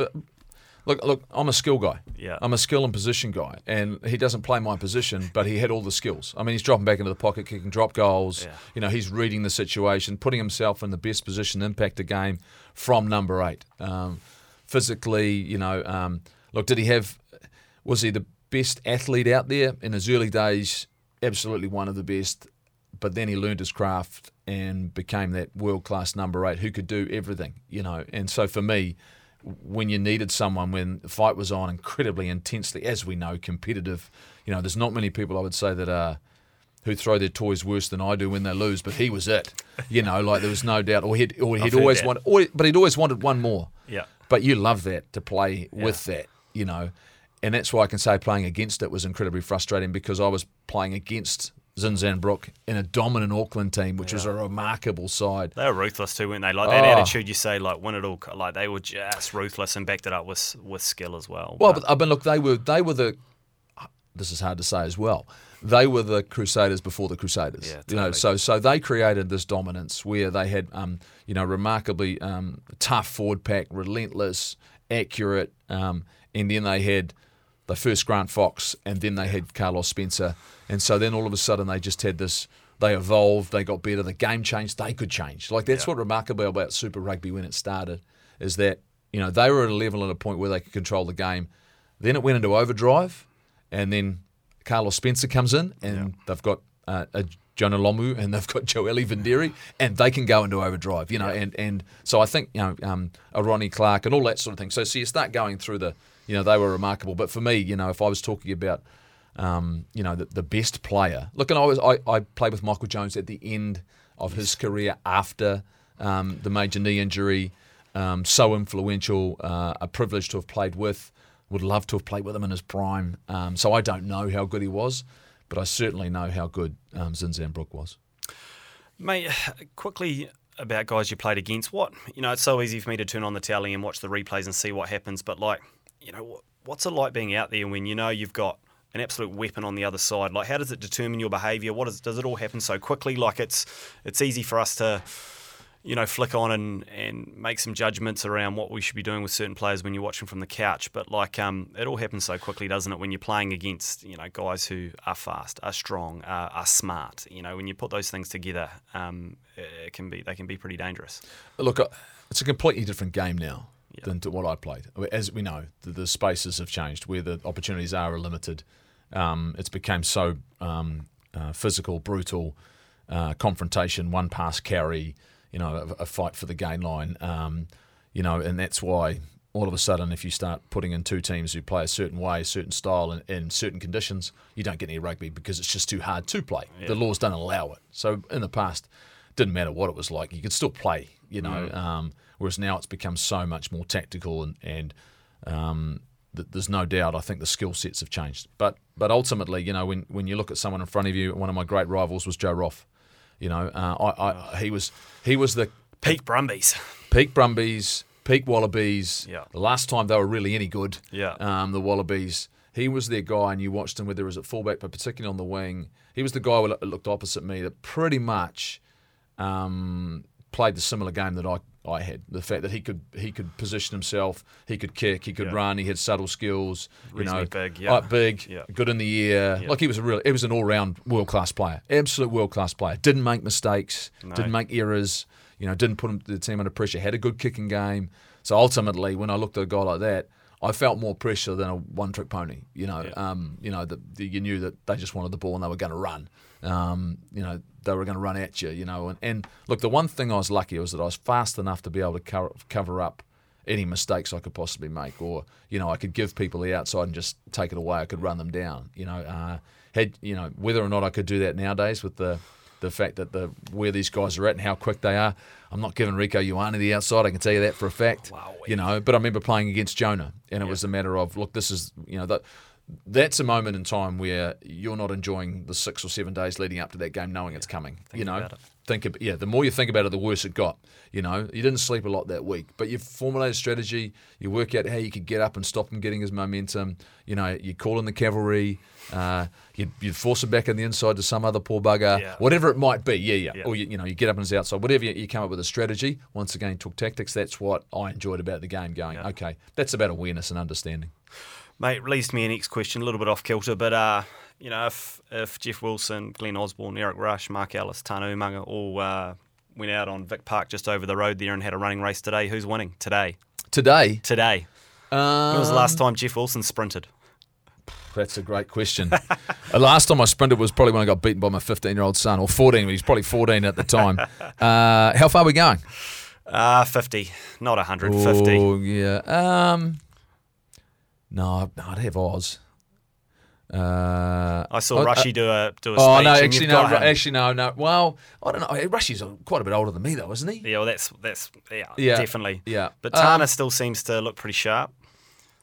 Look, look, I'm a skill guy. Yeah. I'm a skill and position guy, and he doesn't play my position, but he had all the skills. I mean, he's dropping back into the pocket, kicking drop goals. Yeah. You know, he's reading the situation, putting himself in the best position to impact the game from number eight. Um, physically, you know, um, look, did he have? Was he the best athlete out there in his early days? Absolutely one of the best. But then he learned his craft and became that world class number eight who could do everything, you know. And so for me, when you needed someone when the fight was on incredibly intensely, as we know, competitive. You know, there's not many people I would say that are who throw their toys worse than I do when they lose, but he was it. You know, like there was no doubt. Or he'd, or he'd always wanted, or, but he'd always wanted one more. Yeah. But you love that to play with that, you know, and that's why I can say playing against it was incredibly frustrating because I was playing against Zinzan Brooke in a dominant Auckland team, which was a remarkable side. They were ruthless too, weren't they? Like that Oh. attitude you say, like win it all. Like they were just ruthless and backed it up with with skill as well. Well, but, but look, they were they were the. This is hard to say as well. They were the Crusaders before the Crusaders. Yeah, You know, so so they created this dominance where they had, um, you know, remarkably um, tough forward pack, relentless, accurate, um, and then they had the first Grant Fox, and then they had Carlos Spencer, and so then all of a sudden they just had this. They evolved. They got better. The game changed. They could change. Like that's what remarkable about Super Rugby when it started is that you know they were at a level and a point where they could control the game. Then it went into overdrive, and then Carlos Spencer comes in, and they've got uh, a Jonah Lomu and they've got Joeli Vidiri, and they can go into overdrive, you know. And, and so I think you know um, a Ronnie Clark and all that sort of thing. So so you start going through the, you know, they were remarkable. But for me, you know, if I was talking about, um, you know, the, the best player, look, and I was I, I played with Michael Jones at the end of his career after um, the major knee injury. Um, so influential, uh, a privilege to have played with. Would love to have played with him in his prime. Um, so I don't know how good he was, but I certainly know how good um, Zinzan Brooke was. Mate, quickly about guys you played against. What you know, it's so easy for me to turn on the tally and watch the replays and see what happens. But like, you know, what's it like being out there when you know you've got an absolute weapon on the other side? Like, how does it determine your behaviour? What is, does it all happen so quickly? Like, it's it's easy for us to. You know, flick on and, and make some judgments around what we should be doing with certain players when you're watching from the couch. But like, um, it all happens so quickly, doesn't it? When you're playing against, you know, guys who are fast, are strong, are, are smart. You know, when you put those things together, um, it can be they can be pretty dangerous. Look, uh, it's a completely different game now than to what I played. As we know, the, the spaces have changed where the opportunities are are limited. Um, it's become so um, uh, physical, brutal, uh, confrontation, one pass carry, you know, a, a fight for the gain line. Um, you know, and that's why all of a sudden, if you start putting in two teams who play a certain way, a certain style, and in certain conditions, you don't get any rugby because it's just too hard to play. The laws don't allow it. So in the past, didn't matter what it was like, you could still play. You know, um, whereas now it's become so much more tactical and and um, there's no doubt. I think the skill sets have changed. But but ultimately, you know, when when you look at someone in front of you, one of my great rivals was Joe Roff. You know, uh, I, I he was he was the Peak Brumbies. peak Brumbies, peak Wallabies. Yeah. The last time they were really any good. Yeah. Um, the Wallabies. He was their guy, and you watched him whether it was at fullback, but particularly on the wing. He was the guy that looked opposite me that pretty much um, played the similar game that I, I had. The fact that he could he could position himself, he could kick, he could Yeah. run, he had subtle skills. You know, big, yeah. big, Yeah. good in the air. Yeah. Like he was a real, he was an all round world class player, absolute world class player. Didn't make mistakes, didn't make errors. You know, didn't put the team under pressure. Had a good kicking game. So ultimately, when I looked at a guy like that, I felt more pressure than a one trick pony. You know, um, you know that you knew that they just wanted the ball and they were going to run. Um, you know, they were going to run at you. You know, and, and look, the one thing I was lucky was that I was fast enough to be able to cover, cover up any mistakes I could possibly make, or you know, I could give people the outside and just take it away. I could run them down. You know, uh, had you know whether or not I could do that nowadays with the the fact that the where these guys are at and how quick they are. I'm not giving Rieko Ioane the outside. I can tell you that for a fact. You know, but I remember playing against Jonah, and it was a matter of look, this is you know that. That's a moment in time where you're not enjoying the six or seven days leading up to that game, knowing it's coming. you know, about it. think about yeah. The more you think about it, the worse it got. You know, you didn't sleep a lot that week, but you formulated a strategy. You work out how you could get up and stop him getting his momentum. You know, you call in the cavalry. Uh, you'd, you'd force him back in the inside to some other poor bugger, Yeah. whatever it might be. Yeah, yeah. Yeah. Or you, you know, you get up on his outside. Whatever you, you come up with a strategy. Once again, talk tactics. That's what I enjoyed about the game. Going, okay, that's about awareness and understanding. Mate, leads me a next question, a little bit off kilter, but uh, you know, if if Jeff Wilson, Glenn Osborne, Eric Rush, Mark Ellis, Tana Umaga all uh, went out on Vic Park just over the road there and had a running race today, who's winning today? Today, Today. um, When was the last time Jeff Wilson sprinted? That's a great question. the last time I sprinted was probably when I got beaten by my 15 year old son, or 14. He was probably 14 at the time. Uh, how far are we going? Uh, 50, not 100, 50. Oh, yeah. Um, no, I'd have Oz. Uh, I saw oh, Rushy do a do a Oh speech. no, actually no, actually no, no. Well, I don't know. Rushy's quite a bit older than me though, isn't he? Yeah, well, that's that's yeah, Yeah, definitely. yeah. but Um, Tana still seems to look pretty sharp.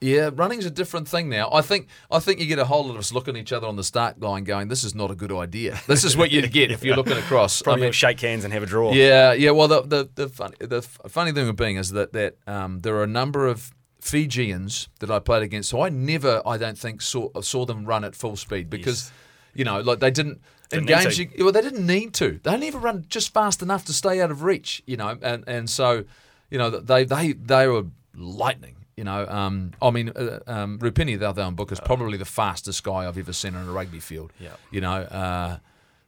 Yeah, running's a different thing now. I think I think you get a whole lot of us looking at each other on the start line, going, "This is not a good idea." This is what you get if you're looking across. Probably I mean, shake hands and have a draw. Yeah, yeah. Well, the the the funny, the funny thing with being is that that um, there are a number of Fijians that I played against, so I never, I don't think, saw saw them run at full speed because, you know, like they didn't. in games, you, well, they didn't need to. They only ever run just fast enough to stay out of reach, you know, and and so, you know, they they they were lightning. You know, um, I mean, uh, um, Rupeni Caucaunibuca is probably the fastest guy I've ever seen on a rugby field. Yeah. You know, uh,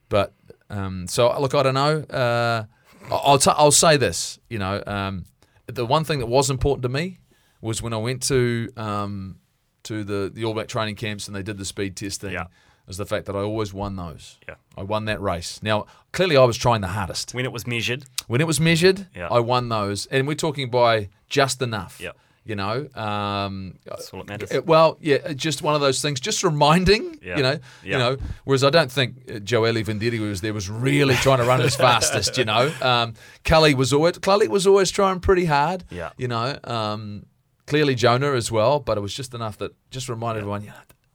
but um, so look, I don't know. Uh, I'll t- I'll say this. You know, um, the one thing that was important to me was when I went to um, to the the All Black training camps and they did the speed testing. Yeah. Was the fact that I always won those. Yeah. I won that race. Now, clearly, I was trying the hardest. When it was measured, When it was measured, Yeah. I won those, and we're talking by just enough. Yeah. You know, um, that's all that matters. uh, Well, yeah, uh, just one of those things. Just reminding, Yeah. you know, Yeah. you know. Whereas I don't think uh, Joeli Vidiri who was there was really trying to run his fastest. You know, um, Cully was always Cully was always trying pretty hard. Yeah. You know, um, clearly Jonah as well, but it was just enough that just reminded everyone. Yeah.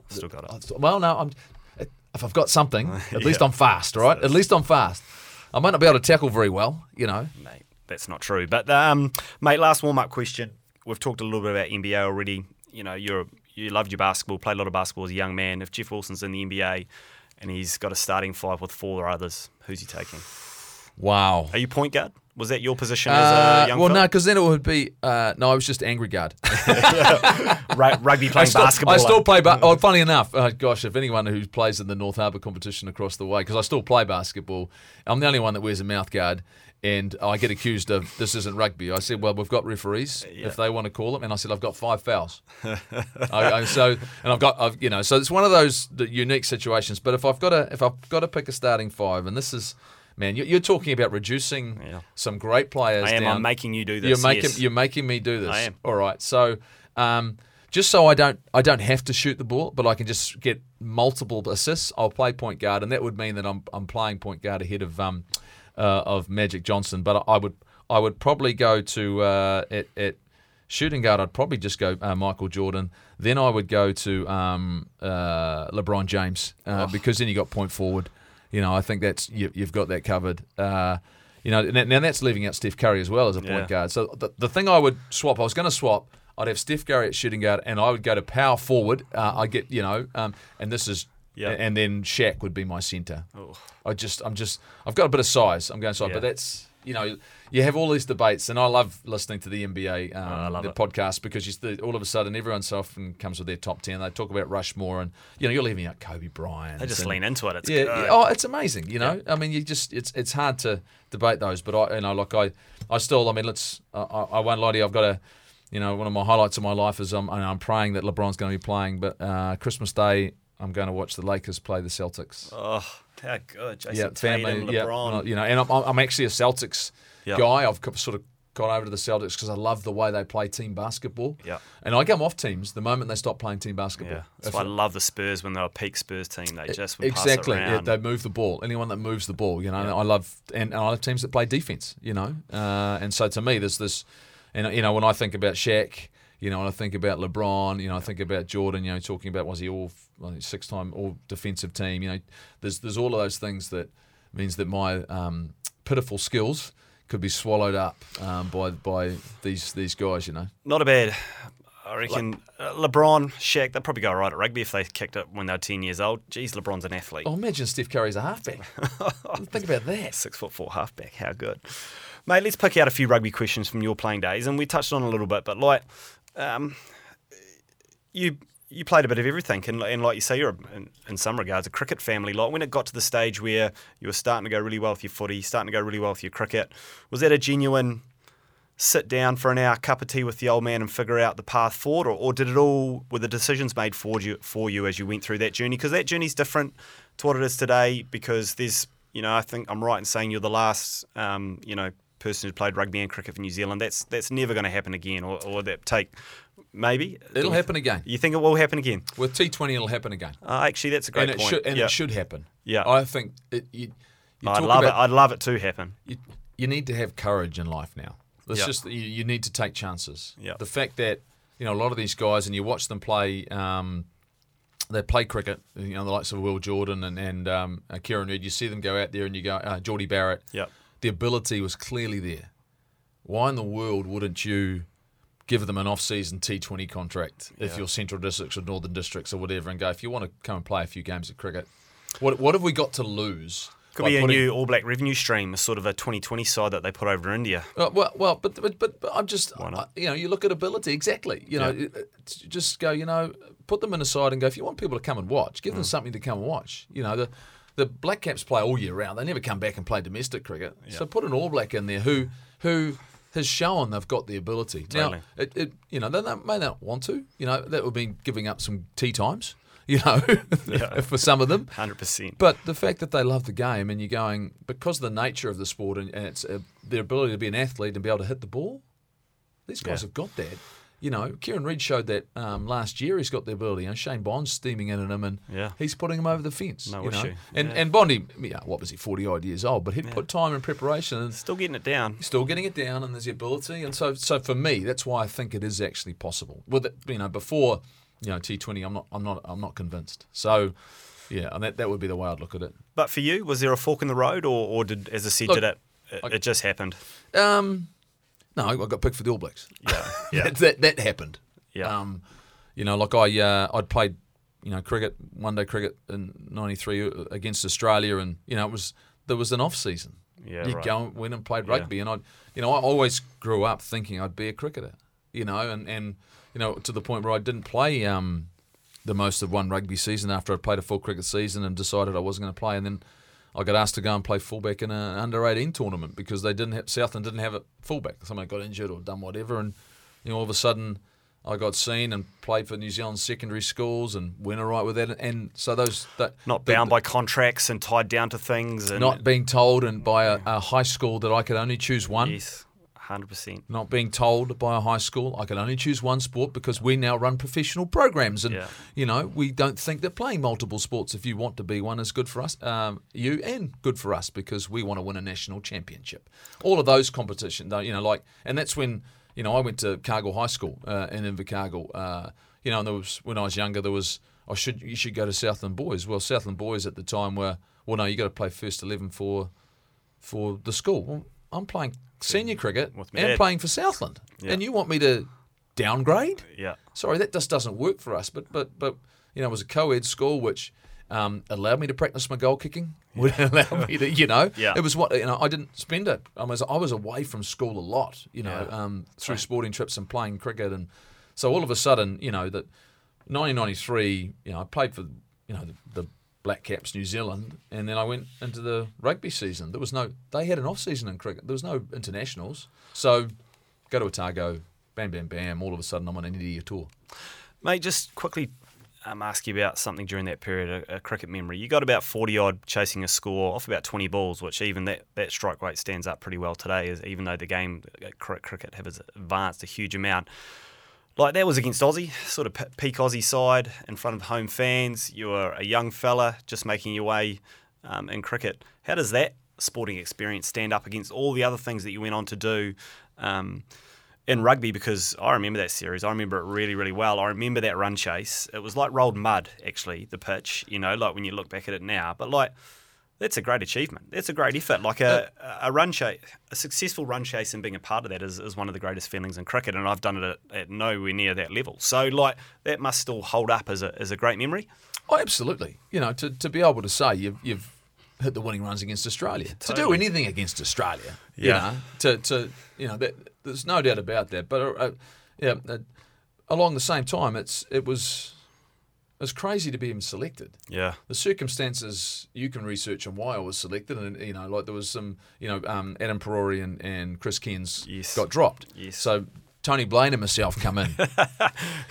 Still got it. I- Well, no, I'm. If I've got something, at least I'm fast. Right, at least I'm fast. I might not be able to tackle very well. You know. mate. That's not true. But um, mate, last warm up question. We've talked a little bit about NBA already. You know, you're you loved your basketball, played a lot of basketball as a young man. If Jeff Wilson's in the NBA and he's got a starting five with four others, who's he taking? Wow. Are you point guard? Was that your position as Uh, a young well, no, because then it would be. Uh, no, I was just angry guard. Ru- rugby I playing still, basketball. I still play. Ba- oh, funny enough, uh, gosh, if anyone who plays in the North Harbour competition across the way, because I still play basketball, I'm the only one that wears a mouth guard, and I get accused of this isn't rugby. I said, well, we've got referees if they want to call them, and I said I've got five fouls. I, I, so, and I've got, I've, you know, so it's one of those unique situations. But if I've got to, if I've got to pick a starting five, and this is. Man, you- you're talking about reducing Yeah. some great players. I am. down. I'm making you do this. You're making yes. you're making me do this. I am. All right. So, um, just so I don't I don't have to shoot the ball, but I can just get multiple assists. I'll play point guard, and that would mean that I'm I'm playing point guard ahead of um uh, of Magic Johnson. But I would I would probably go to uh, at at shooting guard. I'd probably just go uh, Michael Jordan. Then I would go to um, uh, LeBron James uh, because then you got point forward. You know, I think that's you, you've got that covered. Uh, you know, now now that's leaving out Steph Curry as well as a point Yeah. guard. So the, the thing I would swap, I was going to swap. I'd have Steph Curry at shooting guard, and I would go to power forward. Uh, I get you know, um, and this is, Yeah. and then Shaq would be my center. Oh. I just, I'm just, I've got a bit of size. I'm going size, Yeah. but that's you know, you have all these debates, and I love listening to the NBA, um, love the it. podcast, because you, the, all of a sudden everyone so often comes with their top ten. They talk about Rushmore, and you know, you're leaving out Kobe Bryant. They just and- lean into it. It's yeah, good. yeah. Oh, it's amazing. You know, I mean, you just it's it's hard to debate those, but I you know, like I I still, I mean, let's I, I I won't lie to you. I've got a, you know, one of my highlights of my life is I'm I'm praying that LeBron's going to be playing, but uh, Christmas Day I'm going to watch the Lakers play the Celtics. Oh, how good. Jason yeah, Tatum, yeah, LeBron. you know, and I'm, I'm actually a Celtics Yeah. guy. I've sort of got over to the Celtics because I love the way they play team basketball. Yeah. and I come off teams the moment they stop playing team basketball. yeah, that's If why I love the Spurs when they're a peak Spurs team. They just exactly. Yeah, they move the ball. Anyone that moves the ball, you know. I love and, and I love teams that play defense. You know, uh, and so to me, there's this, and you know, when I think about Shaq, you know, when I think about LeBron, you know, I think about Jordan. You know, talking about was he all six time all defensive team. You know, there's there's all of those things that means that my um, pitiful skills could be swallowed up um, by by these these guys. You know. Not a bad. I reckon uh, LeBron, Shaq, they'd probably go right at rugby if they kicked it when they were 10 years old. Geez, LeBron's an athlete. Oh, imagine Steph Curry's a halfback. think about that. Six foot four halfback. How good. Mate, let's pick out a few rugby questions from your playing days. And we touched on a little bit, but like, um, you you played a bit of everything. And, and like you say, you're, a, in, in some regards, a cricket family. Like, when it got to the stage where you were starting to go really well with your footy, starting to go really well with your cricket, was that a genuine sit down for an hour, cup of tea with the old man and figure out the path forward? Or, or did it all, were the decisions made for you, for you as you went through that journey? Because that journey's different to what it is today because there's, you know, I think I'm right in saying you're the last, um, you know, person who played rugby and cricket for New Zealand. That's that's never going to happen again, or, or that take maybe It'll happen again. You think it will happen again? With T20, it'll happen again. Uh, actually, that's a great and it point. should and yeah. it should happen. Yeah. I think it, you. you I'd love about, it. I'd love it to happen. You, you need to have courage in life now. It's Yeah. just you, you need to take chances. Yeah. The fact that you know a lot of these guys, and you watch them play. Um, they play cricket, you know, the likes of Will Jordan and, and um, uh, Kieran Read. You see them go out there and you go, uh, Jordie Barrett. Yep. The ability was clearly there. Why in the world wouldn't you give them an off-season T20 contract if you're Central Districts or Northern Districts or whatever, and go if you want to come and play a few games of cricket? What what have we got to lose? Could be a putting- new All Black revenue stream, a sort of a 2020 side that they put over India. Uh, well, well, but, but but I'm just uh, you know you look at ability exactly. You know, Yeah. just go. You know, put them in a side and go. If you want people to come and watch, give Mm. them something to come and watch. You know, the the Black Caps play all year round. They never come back and play domestic cricket. So put an All Black in there who who has shown they've got the ability. Totally. Now, it, it you know they may not want to. You know, that would mean giving up some tea times. You know, for some of them. 100%. But the fact that they love the game and you're going because of the nature of the sport and, and it's uh, their ability to be an athlete and be able to hit the ball, these guys Yeah. have got that. You know, Kieran Read showed that um, last year. He's got the ability. You know, Shane Bond's steaming in at him, and Yeah. he's putting him over the fence. No you know? issue. And Yeah. and Bondi, yeah, what was he, forty odd years old? But he'd put time and preparation, and Still getting it down. still getting it down, and there's the ability. And so, so for me, that's why I think it is actually possible. With it, you know, before you know T Twenty, I'm not, I'm not, I'm not convinced. So, yeah, and that that would be the way I'd look at it. But for you, was there a fork in the road, or, or did, as I said, Look, did it, it, it just happened? Um, no, I got picked for the All Blacks. Yeah, yeah. that, that that happened. Yeah. Um, you know, like I uh, I'd played, you know, cricket one day cricket in '93 against Australia, and you know it was there was an off season. Yeah, you right. go and win and played Yeah. rugby, and I, you know, I always grew up thinking I'd be a cricketer. You know, and and you know to the point where I didn't play um, the most of one rugby season after I'd played a full cricket season and decided I wasn't going to play, and then. I got asked to go and play fullback in an under 18 tournament because they didn't have Southland didn't have a fullback. Someone got injured or done whatever, and you know all of a sudden I got seen and played for New Zealand secondary schools and went all right with that. And so those that Not the- bound by contracts and tied down to things. And not being told and by a, a high school that I could only choose one. Yes, 100%. Not being told by a high school I can only choose one sport because we now run professional programs and Yeah. you know we don't think that playing multiple sports if you want to be one is good for us, um, you and good for us because we want to win a national championship. All of those competitions, though, you know, like and that's when you know I went to Cargill High School uh, in Invercargill. Uh, you know, and there was when I was younger there was I should you should go to Southland Boys. Well, Southland Boys at the time were well no you got to play first eleven for for the school. Well, I'm playing senior cricket With and dad. playing for Southland, Yeah. and you want me to downgrade? Yeah. Sorry, that just doesn't work for us. But but but you know, it was a co-ed school which Um, allowed me to practice my goal kicking. Would allow me to, you know, Yeah. it was what you know. I didn't spend it. I was I was away from school a lot, you know, Yeah. um, through sporting trips and playing cricket, and so all of a sudden, you know, that 1993, you know, I played for you know the, the Black Caps New Zealand, and then I went into the rugby season. There was no, they had an off season in cricket. There was no internationals, so go to Otago, bam, bam, bam. All of a sudden, I'm on an India tour. Mate, just quickly um, ask you about something during that period, a, a cricket memory. You got about 40 odd chasing a score off about 20 balls, which even that, that strike rate stands up pretty well today, is even though the game, uh, cricket, has advanced a huge amount. Like that was against Aussie, sort of peak Aussie side in front of home fans. You were a young fella just making your way um, in cricket. How does that sporting experience stand up against all the other things that you went on to do um, in rugby? Because I remember that series. I remember it really, really well. I remember that run chase. It was like rolled mud, actually, the pitch. You know, like when you look back at it now. But like. That's a great achievement. That's a great effort. Like a, a run chase, a successful run chase, and being a part of that is, is one of the greatest feelings in cricket. And I've done it at, at nowhere near that level. So, like, that must still hold up as a, as a great memory. Oh, absolutely. You know, to, to be able to say you've, you've hit the winning runs against Australia, to do anything against Australia, you Yeah. know, to, to you know, that, there's no doubt about that. But uh, uh, yeah, uh, along the same time, it's it was it was crazy to be even selected. Yeah. The circumstances you can research on why I was selected, and you know, like there was some, you know, um, Adam Parore and, and Chris Cairns Yes. got dropped. Yes. So Tony Blain and myself come in.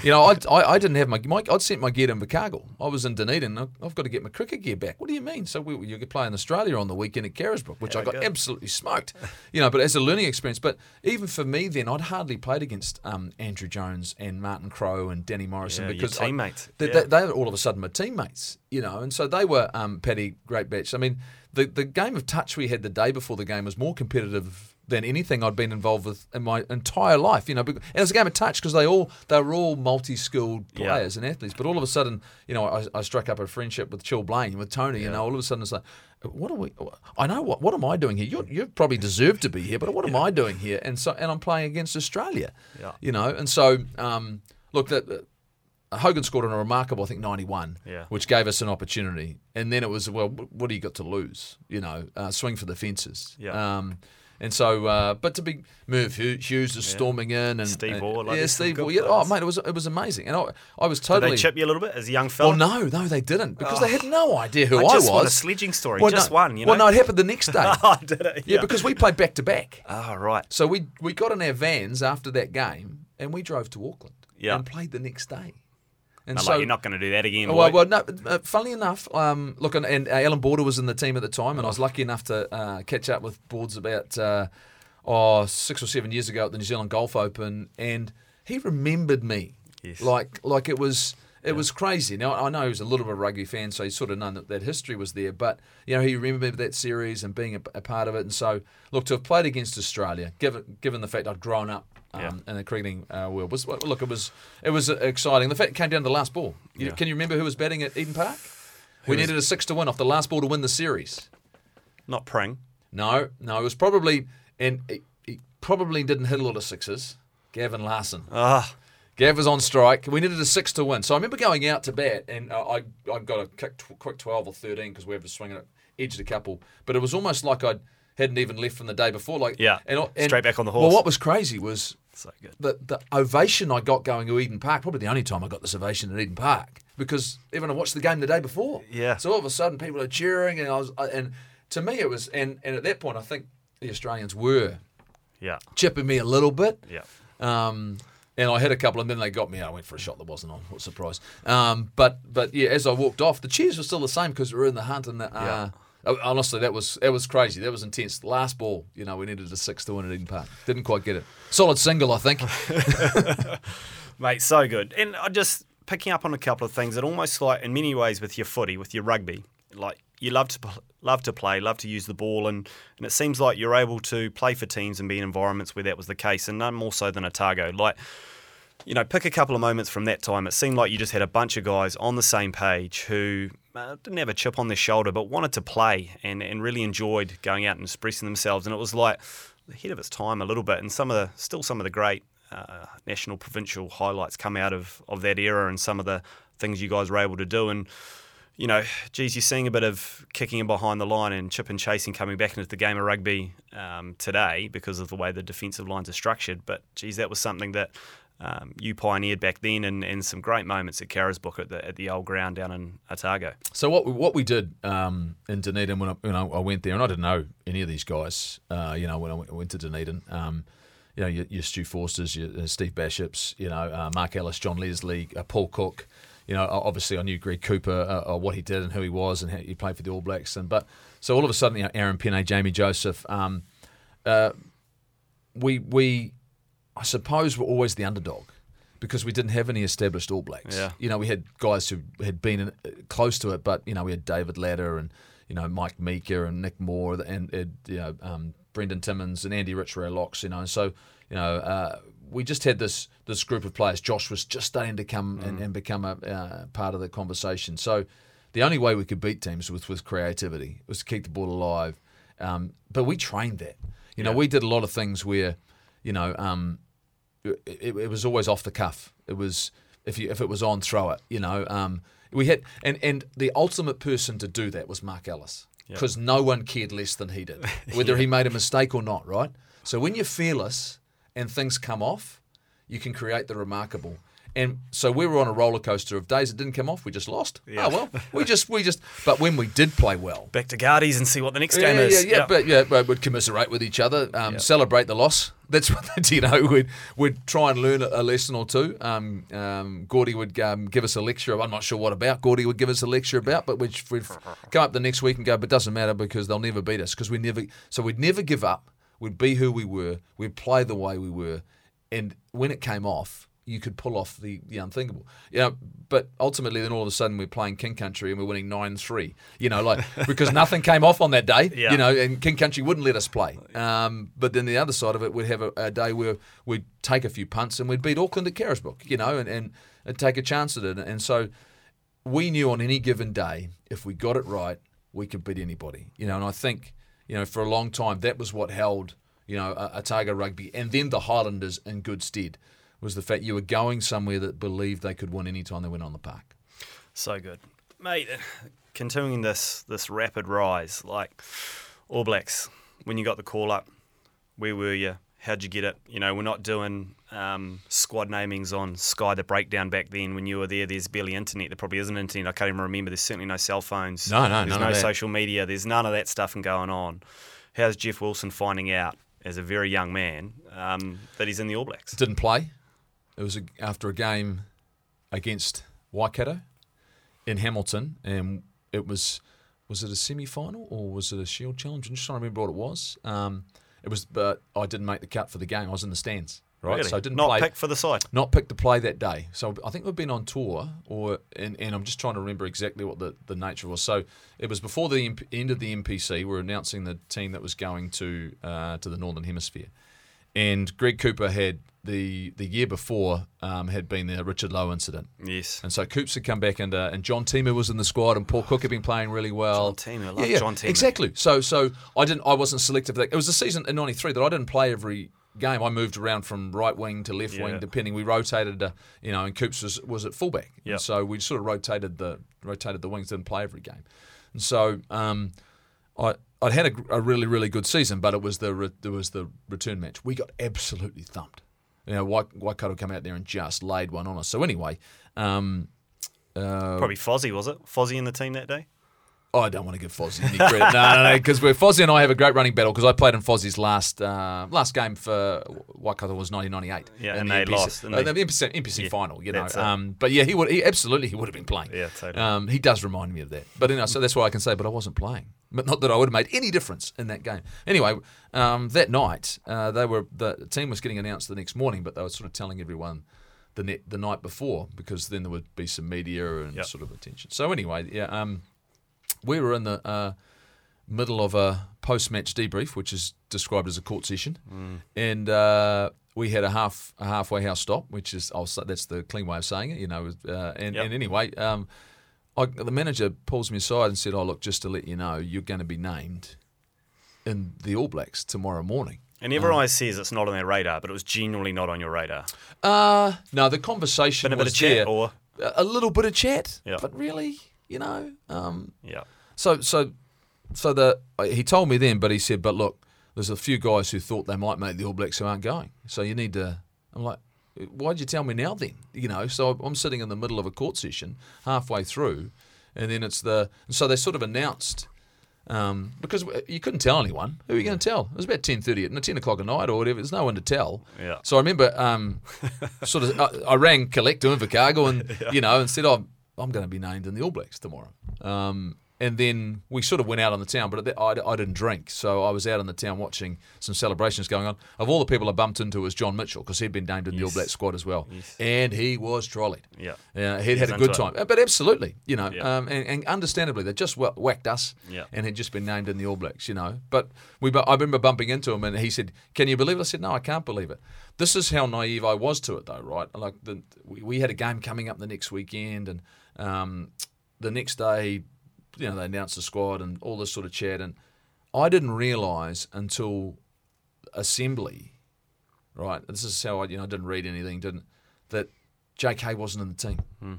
you know, I, I, I didn't have my, my I'd sent my gear to Invercargill. I was in Dunedin. I've- I've got to get my cricket gear back. What do you mean? So we, you could play in Australia on the weekend at Carisbrook, which I got good. absolutely smoked. You know, but as a learning experience. But even for me then, I'd hardly played against um, Andrew Jones and Martin Crowe and Danny Morrison Yeah, because I- they, Yeah. they, they were all of a sudden my teammates, you know, and so they were um, Paddy Greatbatch. I mean, the the game of touch we had the day before the game was more competitive than anything I'd been involved with in my entire life, you know. And it was a game of touch because they all they were all multi-skilled Yeah. players and athletes. But all of a sudden, you know, I, I struck up a friendship with Chill Blain with Tony. You know, all of a sudden it's like, what are we? I know what what am I doing here? You're, you probably deserve to be here, but what am I doing here? And so and I'm playing against Australia. Yeah. You know, and so um, look that. Hogan scored on a remarkable, I think, 91, Yeah. which gave us an opportunity. And then it was, well, what do you got to lose? You know, uh, swing for the fences. Yeah. Um, and so, uh, but to be Merv Hu- Hughes is storming in, and Steve Waugh, like yeah, Steve Waugh. Yeah, oh mate, it was it was amazing, and I, I was Did totally. they chip you a little bit as a young fella? Oh no, no, they didn't because they had no idea who I I, was. want a sledging story, Well, just no, one, you Well, no, it happened the next day. oh, did it? yeah, because we played back to back. Oh, right. So we we got in our vans after that game, and we drove to Auckland Yeah. and played the next day. And No, so like, you're not going to do that again. Well, well, no. Uh, funnily enough, um, look, and, and Allan Border was in the team at the time, and I was lucky enough to uh, catch up with Boards about uh, oh six or seven years ago at the New Zealand Golf Open, and he remembered me Yes. like like it was. It was crazy. Now I know he was a little bit of a rugby fan, so he sort of known that that history was there. But you know, he remembered that series and being a, a part of it. And so, look, to have played against Australia, given given the fact I'd grown up um, Yeah. in the cricketing uh, world, was look, it was it was exciting. The fact it came down to the last ball. You- Yeah. Can you remember who was batting at Eden Park? we needed a six to win off the last ball to win the series. Not Pring. No, no, it was probably and he, he probably didn't hit a lot of sixes. Gavin Larsen. Ah, Gav was on strike. We needed a six to win. So I remember going out to bat, and uh, I I got a quick, quick twelve or thirteen because we were swinging it, edged a couple. But it was almost like I hadn't even left from the day before. Like Yeah, and, and, straight back on the horse. Well, what was crazy was so good. the the ovation I got going to Eden Park. Probably the only time I got this ovation at Eden Park because even I watched the game the day before. Yeah. So all of a sudden people are cheering, and I was and to me it was and and at that point I think the Australians were Yeah, chipping me a little bit. yeah. Um, and I hit a couple, and then they got me. I went for a shot that wasn't on. What a surprise! Um, but but yeah, as I walked off, the cheers were still the same because we were in the hunt. And uh, Yeah. Uh, honestly, that was that was crazy. That was intense. Last ball, you know, we needed a six to win at Eden Park. Didn't quite get it. Solid single, I think. Mate, so good. And I just picking up on a couple of things that almost like in many ways with your footy, with your rugby, like you love to love to play, love to use the ball, and and it seems like you're able to play for teams and be in environments where that was the case, and none more so than Otago. Like you know, pick a couple of moments from that time. It seemed like you just had a bunch of guys on the same page who uh, didn't have a chip on their shoulder, but wanted to play and, and really enjoyed going out and expressing themselves. And it was like ahead of its time a little bit. And some of the still some of the great uh, national provincial highlights come out of, of that era and some of the things you guys were able to do. And you know, geez, you're seeing a bit of kicking in behind the line and chip and chasing coming back into the game of rugby um, today because of the way the defensive lines are structured. But geez, that was something that um, you pioneered back then, and, and some great moments at Carisbrook at the at the old ground down in Otago. So what what we did um, in Dunedin when I, know, I went there, and I didn't know any of these guys. Uh, you know, when I went, went to Dunedin, um, you know, your, your Stu Forsters, your uh, Steve Bachops, you know, uh, Mark Ellis, John Leslie, uh, Paul Cook. You know, obviously I knew Greg Cooper, uh, uh, what he did and who he was, and how he played for the All Blacks. And but so all of a sudden, you know, Arran Pene, Jamie Joseph, um, uh, we we I suppose we were always the underdog because we didn't have any established All Blacks. Yeah. You know, we had guys who had been in, close to it, but you know, we had David Latta and you know Mike Meeker and Nick Moore and, and you know um, Brendan Timmins and Andy Rich were locks. You know, and so you know uh, we just had this this group of players. Josh was just starting to come and, and become a uh, part of the conversation. So the only way we could beat teams was with creativity, was to keep the ball alive. Um, but we trained that. You know, Yeah. we did a lot of things where, you know, um, it, it was always off the cuff. It was if you if it was on, throw it. You know, um, we had and and the ultimate person to do that was Mark Ellis because no one cared less than he did, whether he made a mistake or not. Right. So when you're fearless and things come off, you can create the remarkable. And so we were on a roller coaster of days that didn't come off. We just lost. Yeah. Oh well, we just we just. But when we did play well, Back to Guardies and see what the next yeah, game yeah, is. yeah, Yep. but yeah, but we'd commiserate with each other, um, celebrate the loss. That's what you know. We'd we'd try and learn a, lesson or two. Um, um, Gordy would um, give us a lecture. I'm not sure what about. Gordy would give us a lecture about, but we'd, we'd come up the next week and go, but it doesn't matter because they'll never beat us because we never. So we'd never give up. We'd be who we were. We'd play the way we were, and when it came off. You could pull off the, the unthinkable, you know. But ultimately, then all of a sudden, we're playing King Country and we're winning nine three. You know, like because nothing came off on that day. Yeah. You know, and King Country wouldn't let us play. Um, but then the other side of it, we'd have a, a day where we'd take a few punts and we'd beat Auckland at Carisbrook, you know, and, and, and take a chance at it. And so we knew on any given day, if we got it right, we could beat anybody, you know. And I think, you know, for a long time, that was what held, you know, a- Otago rugby and then the Highlanders in good stead was the fact you were going somewhere that believed they could win any time they went on the park. So good, mate. Continuing this this rapid rise, like All Blacks. When you got the call up, where were you? How'd you get it? You know, we're not doing um, squad namings on Sky the breakdown back then. When you were there, there's barely internet. There probably isn't internet. I can't even remember. There's certainly no cell phones. No, no, There's no social media. There's none of that stuff going on. How's Jeff Wilson finding out as a very young man um, that he's in the All Blacks? didn't play. It was a, after a game against Waikato in Hamilton, and it was was it a semi final or was it a Shield Challenge? I'm just trying to remember what it was. Um, it was, but I didn't make the cut for the game. I was in the stands, right? Really? So I didn't not play. picked for the side. not picked to play that day. So I think we've been on tour, or and, and I'm just trying to remember exactly what the, the nature was. So it was before the end of the NPC. We're announcing the team that was going to uh, to the Northern Hemisphere, and Greg Cooper had the the year before um, had been the Richard Loe incident. Yes. And so Coops had come back and uh, and John Timu was in the squad and Paul Cook had been playing really well. John Timu, I love John Timu. Exactly. So so I didn't I wasn't selective that. It was a season in '93 that I didn't play every game. I moved around from right wing to left wing depending. We rotated, uh, you know, and Coops was was at fullback. Yep. And so we sort of rotated the rotated the wings. Didn't play every game, and so um, I. I'd had a, a really, really good season, but it was the re, there was the return match. We got absolutely thumped. You know, Wai- Waikato come out there and just laid one on us. So anyway, um, uh, Probably Fozzie, was it? Fozzie in the team that day? Oh, I don't want to give Fozzie any credit. no, no, no, because we're Fozzie and I have a great running battle because I played in Fozzie's last uh, last game for Waikato was 1998. Yeah, and the they NPC, lost, uh, they? the NPC, NPC Yeah, final, you know. Um, but yeah, he would. He absolutely he would have been playing. Yeah, totally. Um, he does remind me of that. But you know, so that's why I can say, but I wasn't playing. But not that I would have made any difference in that game. Anyway, um, that night uh, they were the team was getting announced the next morning, but they were sort of telling everyone. The, net, the night before, because then there would be some media and Yep. sort of attention. So anyway, yeah, um, we were in the uh, middle of a post-match debrief, which is described as a court session, and uh, we had a half a halfway house stop, which is I'll say that's the clean way of saying it, you know. Uh, and, Yep. and anyway, um, I, the manager pulls me aside and said, "Oh, look, just to let you know, you're going to be named in the All Blacks tomorrow morning." And everyone always says it's not on their radar, but it was genuinely not on your radar. Uh no, the conversation Been a bit was of chat, there. or a little bit of chat, Yeah. but really, you know. Um, Yeah. so so so the he told me then, but he said, but look, there's a few guys who thought they might make the All Blacks who aren't going. So you need to. I'm like, why'd you tell me now then? You know, so I'm sitting in the middle of a court session, halfway through, and then it's the. So they sort of announced. Um, because you couldn't tell anyone. Who are you going to tell? It was about ten thirty at ten o'clock at night or whatever. There's no one to tell. Yeah. So I remember, um, sort of, I, I rang Collect Invercargill and you know, and said, "I'm I'm going to be named in the All Blacks tomorrow." Um, and then we sort of went out on the town, but I, I didn't drink, so I was out on the town watching some celebrations going on. Of all the people I bumped into was John Mitchell because he'd been named in the All Yes. Black squad as well, Yes. and he was trolleyed. Yeah. Yeah, he'd He's had a good time, it. but absolutely, you know, Yeah. um, and, and understandably, they just whacked us, Yeah. and had just been named in the All Blacks, you know. But we, I remember bumping into him, and he said, "Can you believe it?" I said, "No, I can't believe it." This is how naive I was to it, though, right? Like the, we, we had a game coming up the next weekend, and um, the next day, you know, they announced the squad and all this sort of chat, and I didn't realise until assembly, right? This is how I, you know, I didn't read anything, didn't that J.K. wasn't in the team. Hmm.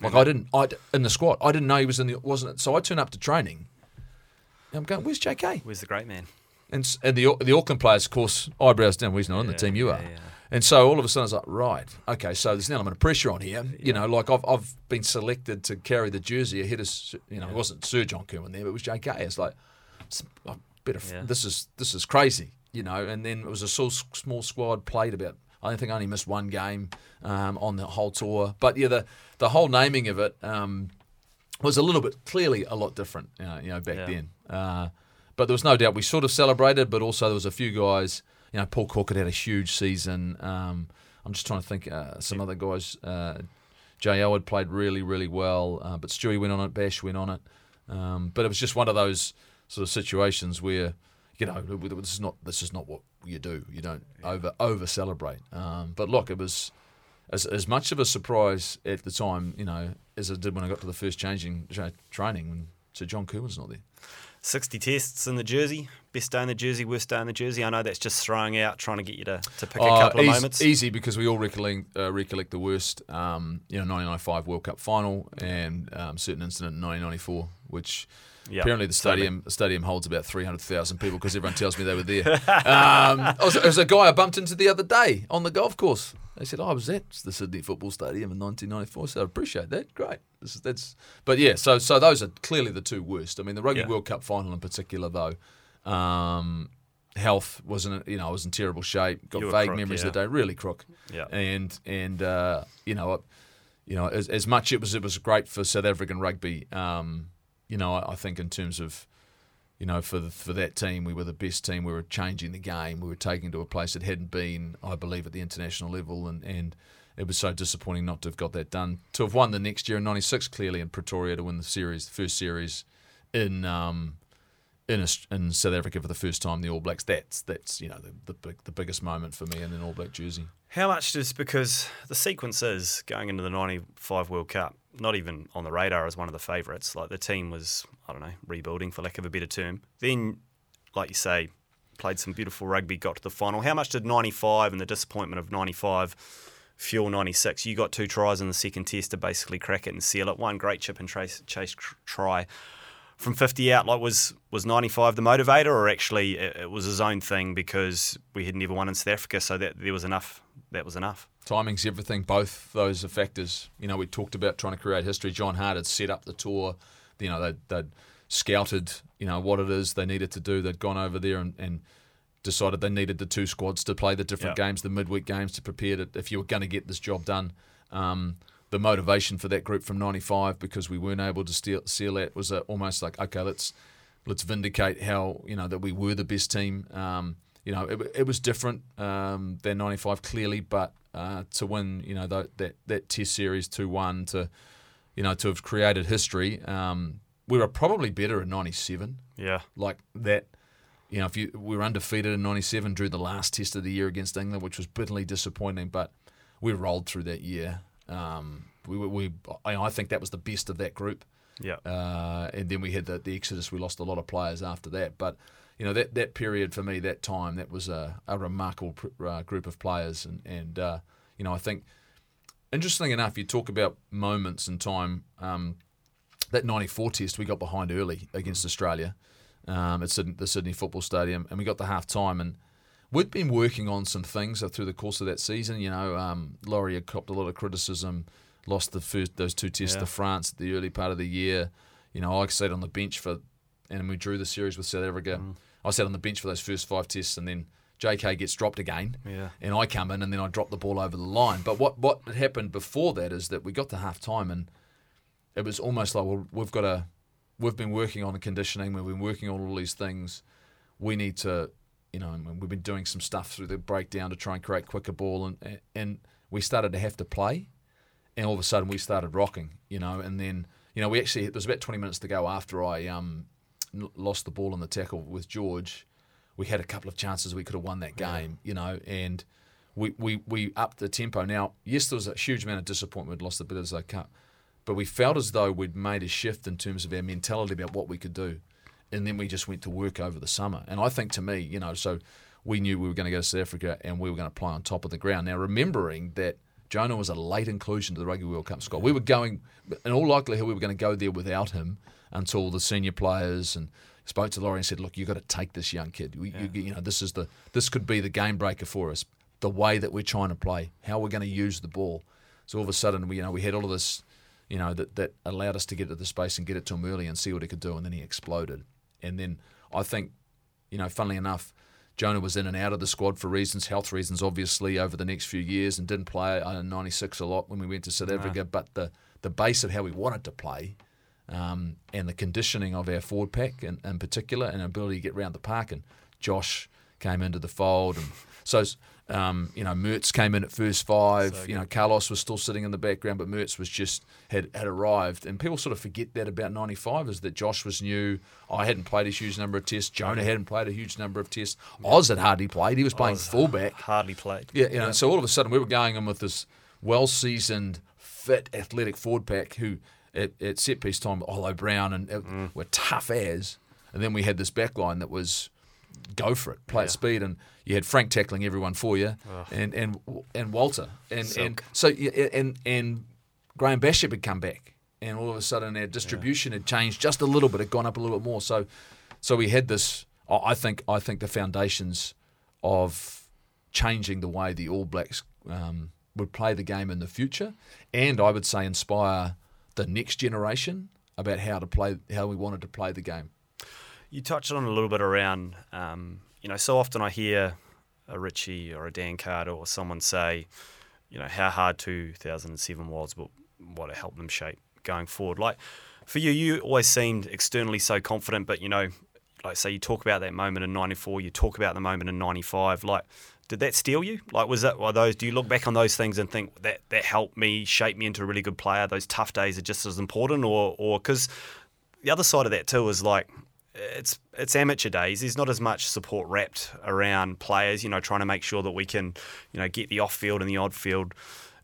Like I didn't, I in the squad. I didn't know he was in the wasn't. It so I turned up to training. And I'm going, where's J.K. Where's the great man? And and the the Auckland players, of course, eyebrows down. Well, he's not in the team. You are. yeah, yeah. And so all of a sudden, I was like, right, okay. So there's an element of pressure on here. You know, like I've I've been selected to carry the jersey ahead of you know, it wasn't Sir John Kirwan there, but it was J.K. It's like, it's a bit of Yeah. this is this is crazy. You know, and then it was a small, small squad played about. I think I only missed one game um, on the whole tour, but yeah, the the whole naming of it. Um, was a little bit clearly a lot different, uh, you know, back Yeah. then. Uh, but there was no doubt we sort of celebrated, but also there was a few guys. You know, Paul Cook had had a huge season. Um, I'm just trying to think uh, some other guys. Uh, JL had played really, really well, uh, but Stewie went on it. Bash went on it. Um, but it was just one of those sort of situations where, you know, this is not this is not what you do. You don't over over celebrate. Um, but look, it was as, as much of a surprise at the time, you know, as it did when I got to the first changing tra- training when Sir John Kirwan's not there. 60 tests in the jersey. Best day in the jersey, worst day in the jersey. I know that's just throwing out, trying to get you to, to pick a Uh, couple of easy, moments. Easy because we all recollect, uh, recollect the worst, um, you know, 1995 World Cup final and um, certain incident in 1994, which Yeah. apparently the stadium the stadium holds about 300,000 people because everyone tells me they were there. um, I was, there was a guy I bumped into the other day on the golf course. They said, "Oh, I was at the Sydney Football Stadium in 1994." So I appreciate that. Great. This is, that's, but yeah. So so those are clearly the two worst. I mean, the Rugby Yeah. World Cup final in particular, though. Um, health wasn't you know I was in terrible shape. Got vague crook, memories yeah. of the day. Really crook. Yeah. And and uh, you know, you know, as, as much it was it was great for South African rugby. Um, you know, I, I think in terms of you know, for the, for that team, we were the best team. We were changing the game. We were taking to a place that hadn't been, I believe, at the international level, and, and it was so disappointing not to have got that done. To have won the next year in '96, clearly in Pretoria, to win the series, the first series in um, in Aus- in South Africa for the first time, the All Blacks. That's that's you know the the, big, the biggest moment for me in an All Black jersey. How much does because the sequence is going into the '95 World Cup, not even on the radar as one of the favourites. Like the team was, I don't know, rebuilding for lack of a better term. Then, like you say, played some beautiful rugby, got to the final. How much did '95 and the disappointment of '95 fuel '96? You got two tries in the second test to basically crack it and seal it. One great chip and trace, chase try from 50 out. Like was was 95 the motivator, or actually it, it was his own thing because we had never won in South Africa, so that there was enough. That was enough. Timing's everything. Both those are factors. You know, we talked about trying to create history. John Hart had set up the tour. You know, they'd, they'd scouted, you know, what it is they needed to do. They'd gone over there and, and decided they needed the two squads to play the different Yeah. games, the midweek games, to prepare to, if you were going to get this job done. Um, the motivation for that group from '95 because we weren't able to steal, seal that was uh almost like okay, let's let's vindicate how you know that we were the best team. Um, you know, it, it was different um, than '95 clearly, but uh, to win, you know, that that, that Test series two one to, you know, to have created history. Um, we were probably better in '97 Yeah. like that. You know, if you we were undefeated in '97, drew the last test of the year against England, which was bitterly disappointing. But we rolled through that year. Um, we, we, we I I think that was the best of that group. Yeah. Uh, and then we had the, the exodus. We lost a lot of players after that. But you know that that period for me, that time, that was a, a remarkable pr- uh, group of players. And and uh, you know, I think interestingly enough, you talk about moments in time. Um, that 94 test we got behind early against Australia um, at Sydney, the Sydney Football Stadium, and we got the half time. And we'd been working on some things through the course of that season. You know, um, Laurie had copped a lot of criticism, lost the first those two tests Yeah. to France at the early part of the year. You know, I sat on the bench for, and we drew the series with South Africa. Mm. I sat on the bench for those first five tests, and then JK gets dropped again. Yeah. And I come in, and then I drop the ball over the line. But what what had happened before that is that we got to half time, and it was almost like well, we've got to, we've been working on the conditioning, we've been working on all these things. We need to, you know, we've been doing some stuff through the breakdown to try and create quicker ball, and and we started to have to play, and all of a sudden we started rocking, you know, and then you know we actually there was about twenty minutes to go after I um lost the ball on the tackle with George. We had a couple of chances we could have won that game, you know, and we, we, we upped the tempo. Now, yes, there was a huge amount of disappointment we'd lost the Bledisloe Cup, but we felt as though we'd made a shift in terms of our mentality about what we could do. And then we just went to work over the summer. And I think to me, you know, so we knew we were going to go to South Africa and we were going to play on top of the ground. Now, remembering that Jonah was a late inclusion to the Rugby World Cup squad. We were going, in all likelihood, we were going to go there without him until the senior players and spoke to Laurie and said, "Look, you've got to take this young kid. We, you, you know, this is the this could be the game breaker for us. The way that we're trying to play, how we're going to use the ball. So all of a sudden, we you know we had all of this, you know, that that allowed us to get to the space and get it to him early and see what he could do, and then he exploded. And then I think, you know, funnily enough. Jonah was in and out of the squad for reasons, health reasons, obviously, over the next few years, and didn't play uh, in '96 a lot when we went to South Africa. But the the base of how we wanted to play, um, and the conditioning of our forward pack in, in particular, and ability to get round the park. And Josh came into the fold, and so um, you know Mertz came in at first five. you know Carlos was still sitting in the background, but Mertz was just had had arrived, and people sort of forget that about '95 is that Josh was new. I hadn't played a huge number of tests. Jonah hadn't played a huge number of tests. Oz had hardly played. He was playing fullback. Hardly played. Yeah, you know, so all of a sudden we were going in with this well-seasoned, fit, athletic forward pack who at, at set piece time, Olo Brown and uh, were tough as, and then we had this back line that was go for it, play at speed, and you had Frank tackling everyone for you, and and and Walter, and and so and and Graeme Bachop had come back, and all of a sudden our distribution had changed just a little bit, had gone up a little bit more. So, so we had this. I I think I think the foundations of changing the way the All Blacks um, would play the game in the future, and I would say inspire the next generation about how to play, how we wanted to play the game. You touched on a little bit around, um, you know, so often I hear a Richie or a Dan Carter or someone say, you know, how hard 2007 was, but what it helped them shape going forward. Like for you, you always seemed externally so confident, but you know, like say you talk about that moment in '94, you talk about the moment in '95. Like, did that steel you? Like, was that those? Do you look back on those things and think that that helped me shape me into a really good player? Those tough days are just as important, or or because the other side of that too is like it's it's amateur days. There's not as much support wrapped around players. You know, trying to make sure that we can, you know, get the off field and the odd field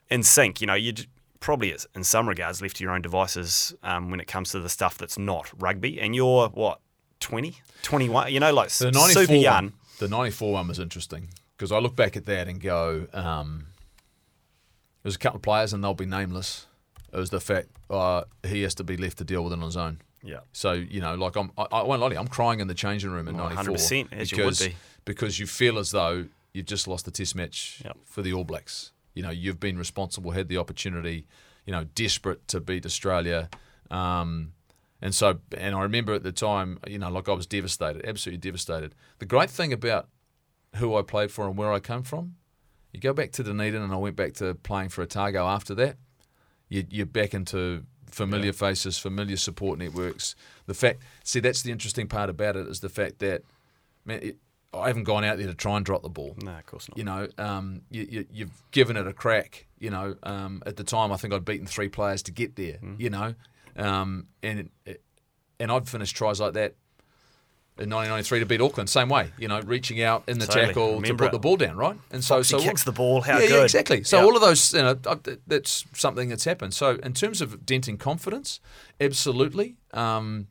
in sync. You know, you probably in some regards left to your own devices um, when it comes to the stuff that's not rugby. And you're what 20, 21. You know, like The super young. One, the 94 one was interesting because I look back at that and go, um, there's a couple of players and they'll be nameless. It was the fact uh, he has to be left to deal with it on his own. Yeah. So you know, like I'm, I, I won't lie to you, I'm crying in the changing room in Well, '94 100%, as you would because be. because you feel as though you've just lost the Test match Yep. for the All Blacks. You know, you've been responsible, had the opportunity, you know, desperate to beat Australia, um, and so and I remember at the time, you know, like I was devastated, absolutely devastated. The great thing about who I played for and where I come from, you go back to Dunedin, and I went back to playing for Otago after that you, you're back into familiar faces, familiar support networks. The fact, see, that's the interesting part about it is the fact that, man, it, I haven't gone out there to try and drop the ball. No, of course not. You know, um, you, you, you've given it a crack. You know, um, at the time, I think I'd beaten three players to get there. Mm. You know, um, and it, and I'd finished tries like that in 1993 to beat Auckland. Same way, you know, reaching out in the Totally. tackle to put it. the ball down, right? And so, Foxy so kicks the ball, how yeah, good. Yeah, exactly. So Yeah. all of those, you know, uh, that's something that's happened. So in terms of denting confidence, absolutely. Um,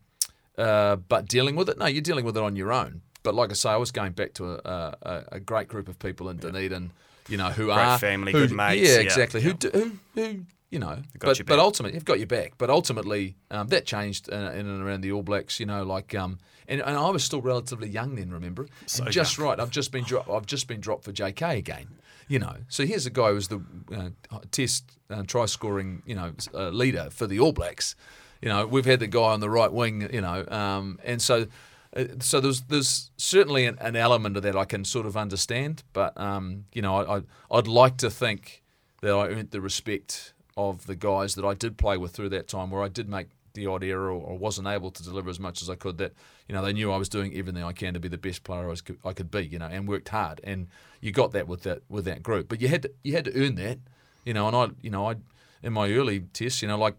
uh, but dealing with it, no, you're dealing with it on your own. But like I say, I was going back to a, a, a great group of people in Dunedin, you know, who Great are family, who- good mates, Yeah, exactly. Who, do, who who you know, got but but ultimately, you've got your back. But ultimately, um, that changed in, in and around the All Blacks. You know, like um, and, and I was still relatively young then. Remember, So just right. I've just been dro- I've just been dropped for JK again. You know, so here's a guy who's the uh, test uh, try scoring you know uh, leader for the All Blacks. You know, we've had the guy on the right wing. You know, um, and so. Uh, so there's there's certainly an, an element of that I can sort of understand, but um, you know I, I I'd like to think that I earned the respect of the guys that I did play with through that time, where I did make the odd error or, wasn't able to deliver as much as I could. That you know they knew I was doing everything I can to be the best player I, was, I could be, you know, and worked hard. And you got that with that with that group, but you had to, you had to earn that, you know. And I you know I in my early tests, you know, like.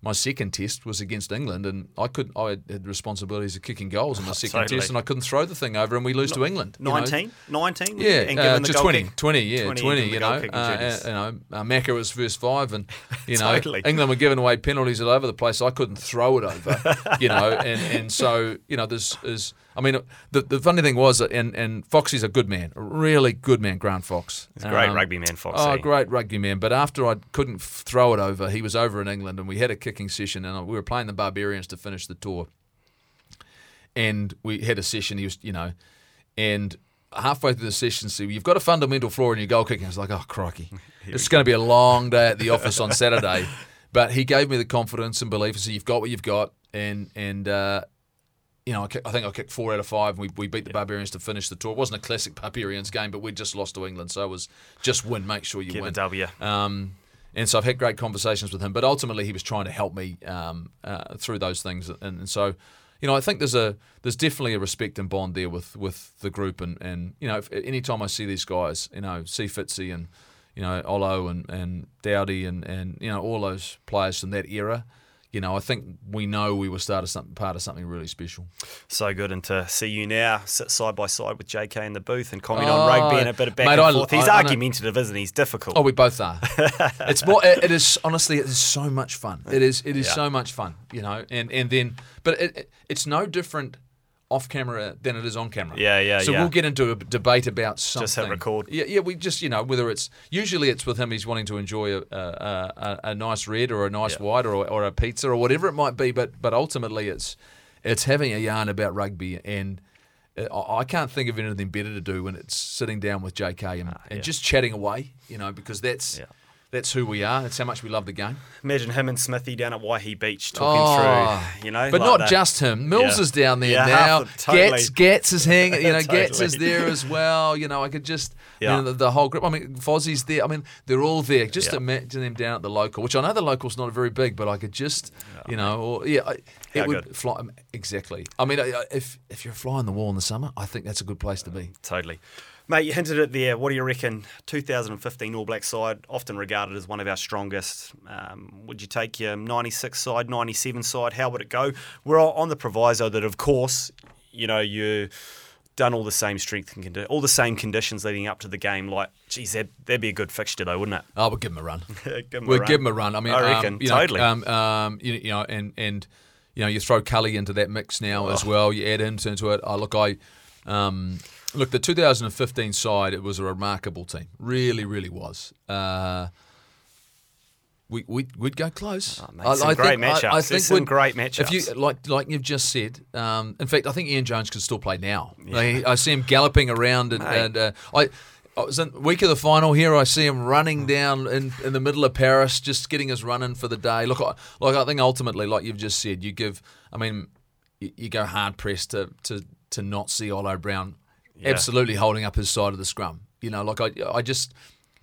My second test was against England, and I could I had responsibilities of kicking goals in my second Totally. test, and I couldn't throw the thing over, and we lose to England. you know. 19? 19? Yeah, and uh, given the just goal 20, kick? 20, yeah, 20 20, you know. Uh, uh, you know, uh, Macca was first five, and, you know, Totally. England were giving away penalties all over the place. I couldn't throw it over, you know, and, and so, you know, there's, is I mean, the, the funny thing was, and, and Foxy's a good man, a really good man, Grant Fox. He's a great rugby man, Foxy. Oh, great rugby man. But after I couldn't throw it over, he was over in England and we had a kicking session and we were playing the Barbarians to finish the tour. And we had a session, he was, you know, and halfway through the session, so you've got a fundamental flaw in your goal kicking. I was like, oh, crikey. It's going to be a long day at the office on Saturday. But he gave me the confidence and belief. So you've got what you've got. And, and, uh, you know, I, kick, I think I kicked four out of five. And we, we beat the Barbarians to finish the tour. It wasn't a classic Barbarians game, but we just lost to England, so it was just win, make sure you Get win. W. Um, and so I've had great conversations with him, but ultimately he was trying to help me um, uh, through those things. And, and so, you know, I think there's a there's definitely a respect and bond there with with the group. And, and you know, if, anytime I see these guys, you know, see Fitzy and you know Olo and and Dowdy and and you know all those players from that era. You know, I think we know we were started something part of something really special. So good, and to see you now sit side by side with JK in the booth and comment Oh, on rugby oh, and a bit of back mate, and I- forth. He's I- I argumentative, isn't he? He's difficult. Oh, we both are. it's more. It, it is honestly. It is so much fun. It is. It is Yeah. so much fun. You know, and and then, but it, it, it's no different off camera than it is on camera. Yeah, yeah, So yeah. we'll get into a debate about something. Just hit record. Yeah, yeah. We just you know whether it's usually it's with him. He's wanting to enjoy a a, a, nice red or a nice Yeah. white or or a pizza or whatever it might be. But but ultimately it's it's having a yarn about rugby and. uh, I I can't think of anything better to do when it's sitting down with JK and, and Ah, yeah. just chatting away, you know, because that's. That's who we are. That's how much we love the game. Imagine him and Smithy down at Waihi Beach talking Oh, through, you know, but like not that. just him. Mills Yeah. is down there Yeah, now. the- totally. Gats, Gats is hanging. You know, Gats is there as well. You know, I could just, Yeah. you know, the, the whole group. I mean, Fozzie's there. I mean, they're all there. Just Yeah. imagine them down at the local, which I know the local's not very big, but I could just, you know, or yeah, I- it would good. fly um, exactly. I mean, if if you're a fly on the wall in the summer, I think that's a good place to be. Totally. Mate, you hinted it there. What do you reckon? 2015 All Black side, often regarded as one of our strongest. Um, would you take your 96 side, 97 side? How would it go? We're on the proviso that, of course, you know, you done all the same strength and condi- all the same conditions leading up to the game. Like, geez, that'd, that'd be a good fixture, though, wouldn't it? Oh, we'll give him a run. Give we'll give him a run. I mean, I um, reckon, you know, totally. Um, um, you, you know, and and you know, you throw Cully into that mix now as Oh. well. You add him into it. Oh, look, I um, look the 2015 side. It was a remarkable team. Really, really was. Uh, we we we'd go close. Oh, mate, some great matchups. There's some we'd- great If you like, like you've just said. Um, in fact, I think Ian Jones could still play now. Like, I see him galloping around, and, and uh, I. I was in week of the final here. I see him running down in, in the middle of Paris, just getting his run in for the day. Look, I, like I think ultimately, like you've just said, you give. I mean, you, you go hard pressed to, to to not see Olo Brown Yeah. absolutely holding up his side of the scrum. You know, like I I just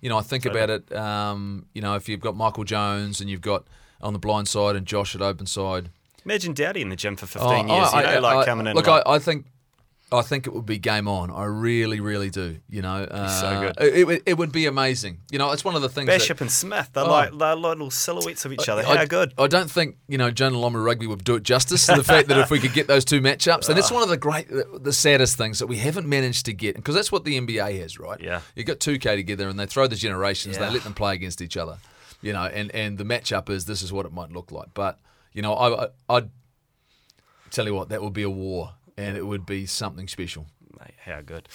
you know I think about it. Um, you know, if you've got Michael Jones and you've got on the blind side and Josh at open side. Imagine Dowdy in the gym for 15 Oh, years, you know, I- like I- coming in. Look, like, I, I think. I think it would be game on. I really, really do. You know, uh, so good. It, it, would- it would be amazing. You know, it's one of the things. that- Bishop and Smith, they're Oh. like they're little silhouettes of each other. How I, good. I don't think you know Jonah Lomu Rugby would do it justice to the fact that if we could get those two matchups, and it's one of the great, the, the saddest things that we haven't managed to get, because that's what the NBA has, right? Yeah. you got two K together, and they throw the generations, Yeah. they let them play against each other, you know, and and the matchup is this is what it might look like, but you know, I, I I'd tell you what, that would be a war, and it would be something special. Mate, how good.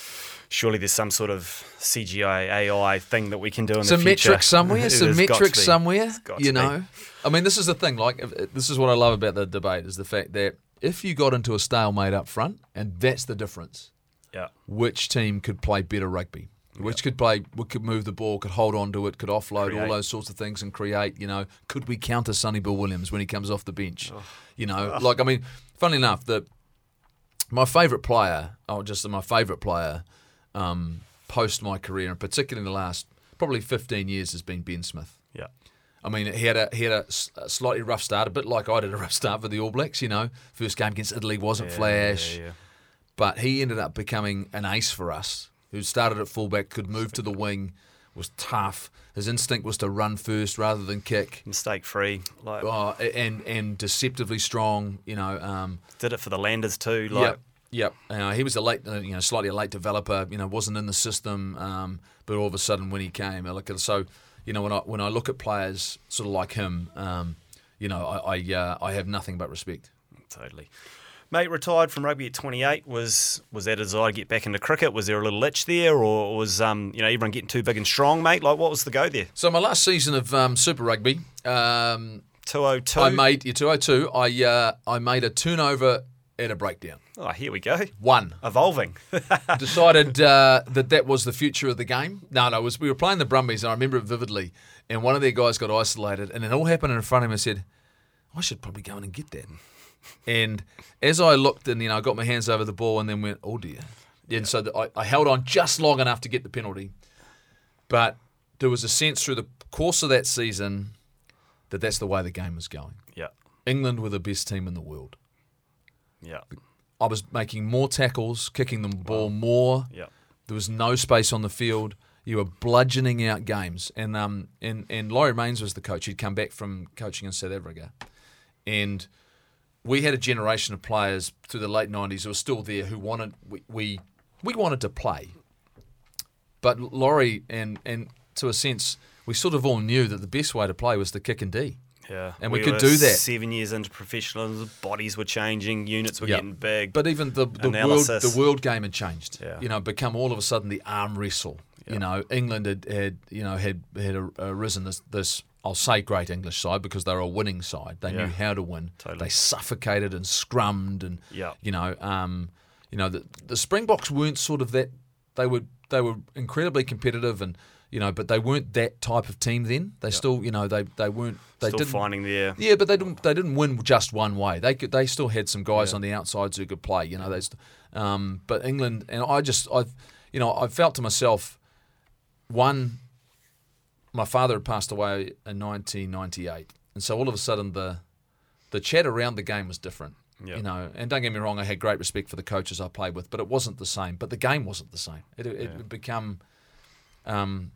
Surely there's some sort of CGI AI thing that we can do in some the future. metrics somewhere, some has got to metrics somewhere. You be. know, I mean, this is the thing. Like, if- this is what I love about the debate is the fact that if you got into a stalemate up front, and that's the difference, Yeah. which team could play better rugby, which could play, could move the ball, could hold on to it, could offload Create. all those sorts of things and create. You know, could we counter Sonny Bill Williams when he comes off the bench? You know, like I mean, funnily enough, the my favourite player, oh, just my favourite player, um, post my career, and particularly in the last probably 15 years, has been Ben Smith. Yeah. I mean, he had a he had a, slightly rough start, a bit like I did a rough start for the All Blacks. You know, first game against Italy wasn't flash, Yeah, yeah. but he ended up becoming an ace for us. Who started at fullback, could move to the wing, was tough. His instinct was to run first rather than kick. Mistake free. Like Oh, and and deceptively strong. You know, um, did it for the Landers too. Like Yep. Yep. Uh, he was a late, uh, you know, slightly a late developer. You know, wasn't in the system, um, but all of a sudden when he came, I look at so, you know, when I when I look at players sort of like him, um, you know, I I, uh, I have nothing but respect. Totally. Mate retired from rugby at 28. Was was that a desire to get back into cricket? Was there a little itch there, or was um you know everyone getting too big and strong, mate? Like what was the go there? So my last season of um, Super Rugby, um, 202. I made yeah, 202. I uh, I made a turnover at a breakdown. Oh, here we go. One. Evolving. decided uh, that that was the future of the game. No, no, it was we were playing the Brumbies, and I remember it vividly. And one of their guys got isolated, and it all happened in front of him. and said, "I should probably go in and get that." And as I looked, and you know, I got my hands over the ball, and then went, "Oh dear!" And so the, I, I held on just long enough to get the penalty, but there was a sense through the course of that season that that's the way the game was going. yeah. England were the best team in the world. Yeah. I was making more tackles, kicking the ball more. Yeah. There was no space on the field. You were bludgeoning out games, and um and and Laurie Mains was the coach. He'd come back from coaching in South Africa, and we had a generation of players through the late nineties who were still there who wanted we we, we wanted to play, but Laurie and and to a sense we sort of all knew that the best way to play was to kick and D. Yeah. And we could were do that. Seven years into professionalism, bodies were changing, units were Yeah. getting big. But even the the world the world game had changed. Yeah. You know, become all of a sudden the arm wrestle. You know, England had, had you know had had arisen this this I'll say great English side because they're a winning side. They Yeah. knew how to win. Totally. They suffocated and scrummed and Yeah. you know um, you know the the Springboks weren't sort of that. They were they were incredibly competitive and you know, but they weren't that type of team then. They still you know they they weren't they Still didn't finding their yeah, but they didn't. They didn't win just one way. They could. They still had some guys on the outsides who could play. You know, they. Um, but England and I just, I, you know, I felt to myself, one, my father had passed away in 1998, and so all of a sudden the, the chat around the game was different. Yeah. You know, and don't get me wrong, I had great respect for the coaches I played with, but it wasn't the same. But the game wasn't the same. It, it had become um,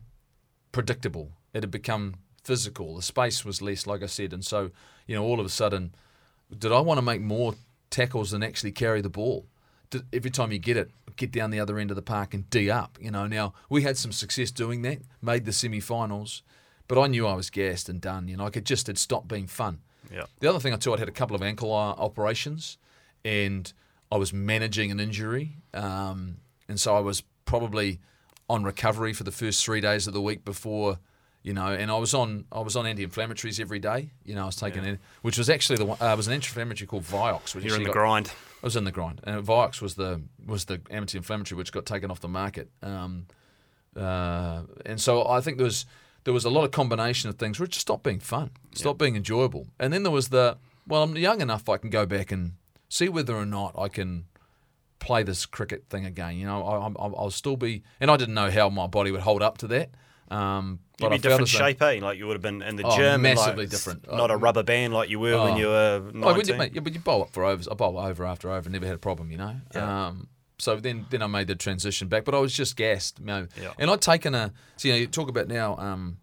predictable. It had become physical. The space was less, like I said, and so you know, all of a sudden, did I want to make more tackles than actually carry the ball? Did, every time you get it, get down the other end of the park and d up. You know, now we had some success doing that, made the semi-finals, but I knew I was gassed and done. You know, like it just had stopped being fun. yeah. The other thing I too, I'd had a couple of ankle uh, operations, and I was managing an injury, um, and so I was probably on recovery for the first three days of the week before, you know, and I was on I was on anti-inflammatories every day. You know, I was taking it, which was actually the one, uh, was an anti-inflammatory called Vioxx. Which You're in the got- grind. I was in the grind, and Vioxx was the was the anti-inflammatory which got taken off the market. Um, uh, and so I think there was there was a lot of combination of things which just stopped being fun, stopped being enjoyable. And then there was the well, I'm young enough I can go back and see whether or not I can play this cricket thing again. You know, I, I'm- I'll, I'll still be, and I didn't know how my body would hold up to that. Um, You'd be different shape, eh? Like you would have been in the Oh, gym. massively like, different. Not a Oh. rubber band like you were when Oh. you were 19. Oh, you, mate, yeah, but you bowl up for overs. I bowl over after over. Never had a problem, you know. Yeah. Um, so then, then I made the transition back, but I was just gassed, you know. Yeah. And I'd taken a. So you know, you talk about now um,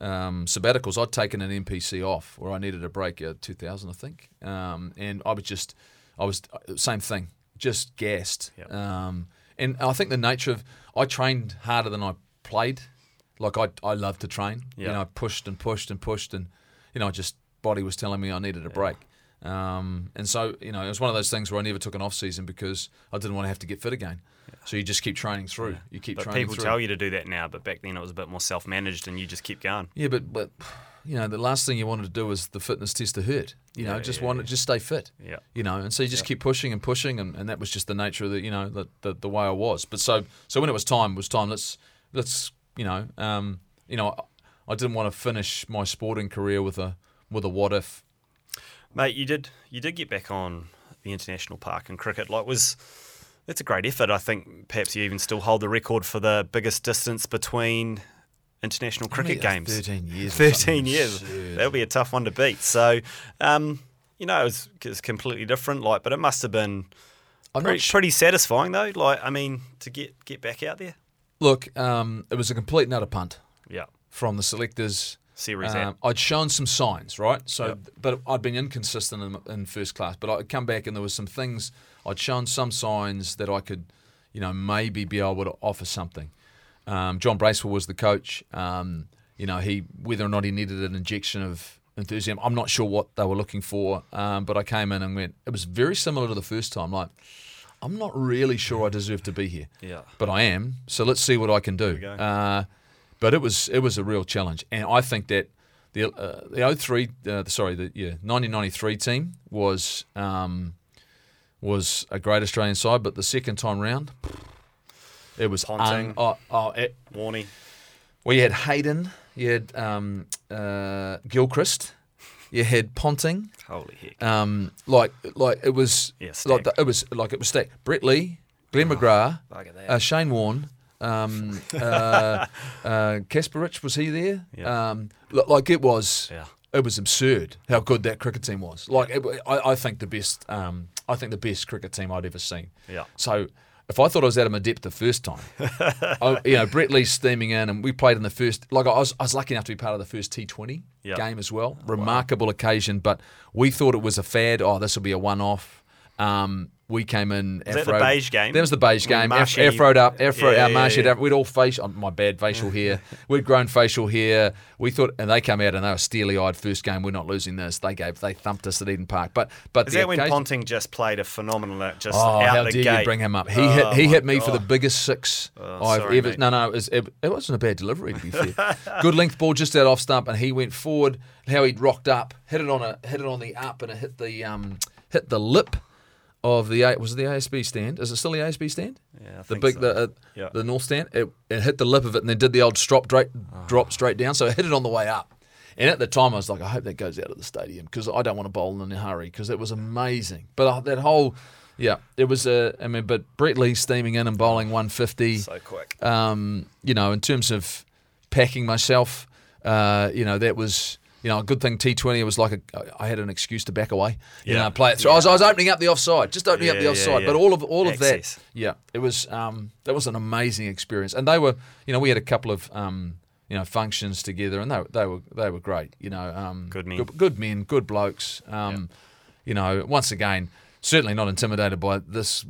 um, sabbaticals. I'd taken an NPC off where I needed a break. Uh, 2000, I think. Um, and I was just, I was uh, same thing, just gassed. Yeah. Um, and I think the nature of I trained harder than I played. Like I, I love to train. You Yeah. know, I pushed and pushed and pushed, and you know, I just body was telling me I needed a break. Um, and so, you know, it was one of those things where I never took an off season because I didn't want to have to get fit again. So you just keep training through. You keep But training people through. tell you to do that now, but back then it was a bit more self-managed, and you just keep going. Yeah, but but you know, the last thing you wanted to do was the fitness test to hurt. You know, Yeah, just yeah, want yeah. just stay fit. Yeah. You know, and so you just keep pushing and pushing, and, and that was just the nature of the you know the, the the way I was. But so so when it was time, it was time. Let's let's you know um you know I, I didn't want to finish my sporting career with a with a what if. Mate, you did you did get back on the international park in cricket. Like was that's a great effort. I think perhaps you even still hold the record for the biggest distance between international cricket games. Thirteen years. 13 years. That'll be a tough one to beat. So, um, you know, it was, it was completely different. Like, but it must have been pretty, pretty satisfying though. Like, I mean, to get get back out there. Look, um, it was a complete nutter punt Yeah, from the selectors. Series. Um, I'd shown some signs, right? So, Yep. but I'd been inconsistent in, in first class. But I'd come back and there was some things I'd shown some signs that I could, you know, maybe be able to offer something. Um, John Bracewell was the coach. Um, you know, he whether or not he needed an injection of enthusiasm, I'm not sure what they were looking for. Um, but I came in and went. It was very similar to the first time. Like, I'm not really sure I deserve to be here yeah. but I am. So let's see what I can do. Uh, but it was it was a real challenge, and I think that the uh, the 03, uh, sorry, the yeah 1993 team was um, was a great Australian side, but the second time round, it was Ponting. un- oh, oh, it, Warney. well, you had Hayden, you had um, uh, Gilchrist, you had Ponting. Holy heck. Um, like like it was Yeah, like the, it was like it was stacked. Brett Lee, Glenn McGrath, at that. uh, Shane Warne, um, uh, uh, Kasprowicz was he there? Yeah. Um, like it was, Yeah. it was absurd how good that cricket team was. Like it, I, I think the best, um, I think the best cricket team I'd ever seen. Yeah. So if I thought I was out of my depth the first time, I, you know, Brett Lee's steaming in, and we played in the first. Like I was, I was lucky enough to be part of the first T20 Yeah. game as well. Remarkable occasion, but we thought it was a fad. Oh, this will be a one-off. Um, we came in. Was that the beige game? That was the beige game. Marshy- afroed up, afro, Yeah, our Marshy, yeah. we'd all face oh, my bad facial hair. We'd grown facial hair. We thought, and they came out and they were steely-eyed. First game, we're not losing this. They gave, they thumped us at Eden Park. But, but Is that when Ponting just played a phenomenal, uh, just Oh, out how the dare gate? you bring him up? He Oh, hit he hit me for the biggest six Oh, I've sorry, ever. mate. No, no, it, was, it, it wasn't a bad delivery to be fair. Good length ball just out off stump, and he went forward. How he'd rocked up, hit it on a hit it on the up, and it hit the um hit the lip of the was it the ASB stand? Is it still the ASB stand? Yeah, I the big so. the uh, Yeah. the north stand. It, it hit the lip of it, and then did the old drop straight drop straight down. So it hit it on the way up. And at the time, I was like, I hope that goes out of the stadium because I don't want to bowl in a hurry because it was amazing. But uh, that whole, yeah, it was a. I mean, but Brett Lee steaming in and bowling 150. So quick. Um, you know, in terms of packing myself, uh, you know, that was. You know, a good thing T20 was like a, I had an excuse to back away. You Yeah. know, play it through. I, was, I was opening up the offside, just opening up the offside. yeah. But all of all of that, yeah, it was um, that was an amazing experience, and they were, you know, we had a couple of um, you know functions together, and they were- they were they were great. You know, um, Good men. good, good men, good blokes. Um, You know, once again. Certainly not intimidated by this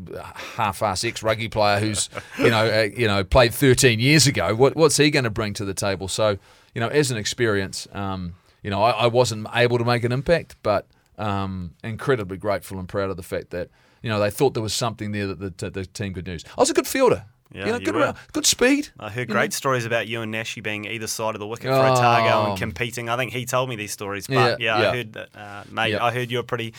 half-ass ex-rugby player who's, you know, uh, you know, played 13 years ago. What, what's he going to bring to the table? So, you know, as an experience, um, you know, I, I wasn't able to make an impact, but um, incredibly grateful and proud of the fact that you know they thought there was something there that the, the team could use. I was a good fielder. Yeah, you know, you good, around- good speed. I heard great know. stories about you and Nashi being either side of the wicket for Otago Oh. and competing. I think he told me these stories, but Yeah, yeah, yeah. I heard that, uh, mate. Yeah. I heard you were pretty,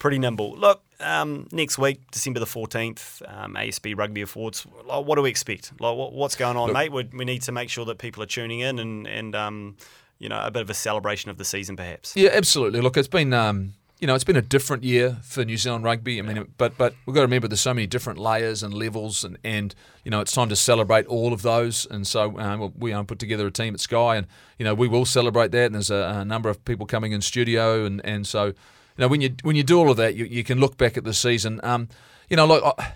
pretty nimble. Look, um, next week, December the fourteenth, um, ASB Rugby Awards. Like, what do we expect? Like, what, what's going on, Look- mate? We, we need to make sure that people are tuning in and and um, you know, a bit of a celebration of the season, perhaps. Yeah, absolutely. Look, it's been um, you know, it's been a different year for New Zealand rugby. I mean, but but we've got to remember there's so many different layers and levels, and, and you know, it's time to celebrate all of those. And so um, we um, put together a team at Sky, and you know, we will celebrate that. And there's a, a number of people coming in studio, and and so you know, when you when you do all of that, you, you can look back at the season. Um, you know, like. I,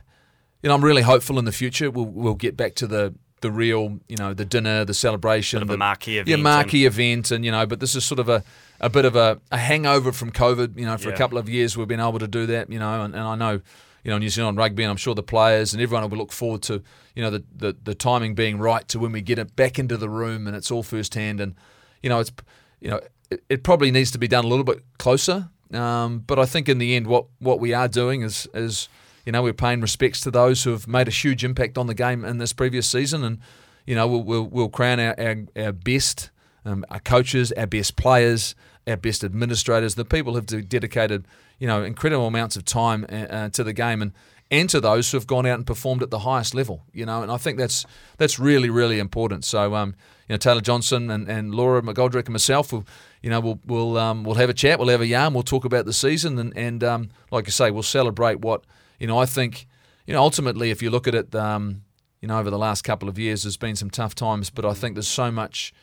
you know, I'm really hopeful in the future we'll we'll get back to the the real, you know, the dinner, the celebration, Bit of a the marquee yeah, event marquee event, and you know, but this is sort of a, a bit of a, a hangover from COVID. You know, for Yeah. a couple of years we've been able to do that. You know, and, and I know, you know, New Zealand rugby, and I'm sure the players and everyone will look forward to, you know, the, the the timing being right to when we get it back into the room and it's all first hand, and you know, it's you know, it, it probably needs to be done a little bit closer. Um, but I think in the end, what what we are doing is is you know we're paying respects to those who have made a huge impact on the game in this previous season, and you know we'll we'll, we'll crown our our, our best, um, our coaches, our best players, our best administrators, the people who've dedicated you know incredible amounts of time uh, uh, to the game and. And to those who have gone out and performed at the highest level, you know, and I think that's that's really really important. So, um, you know, Taylor Johnson and, and Laura McGoldrick and myself will, you know, we'll we'll um, we'll have a chat, we'll have a yarn, we'll talk about the season, and and um, like I say, we'll celebrate what you know. I think, you know, ultimately, if you look at it, um, you know, over the last couple of years, there's been some tough times, but I think there's so much,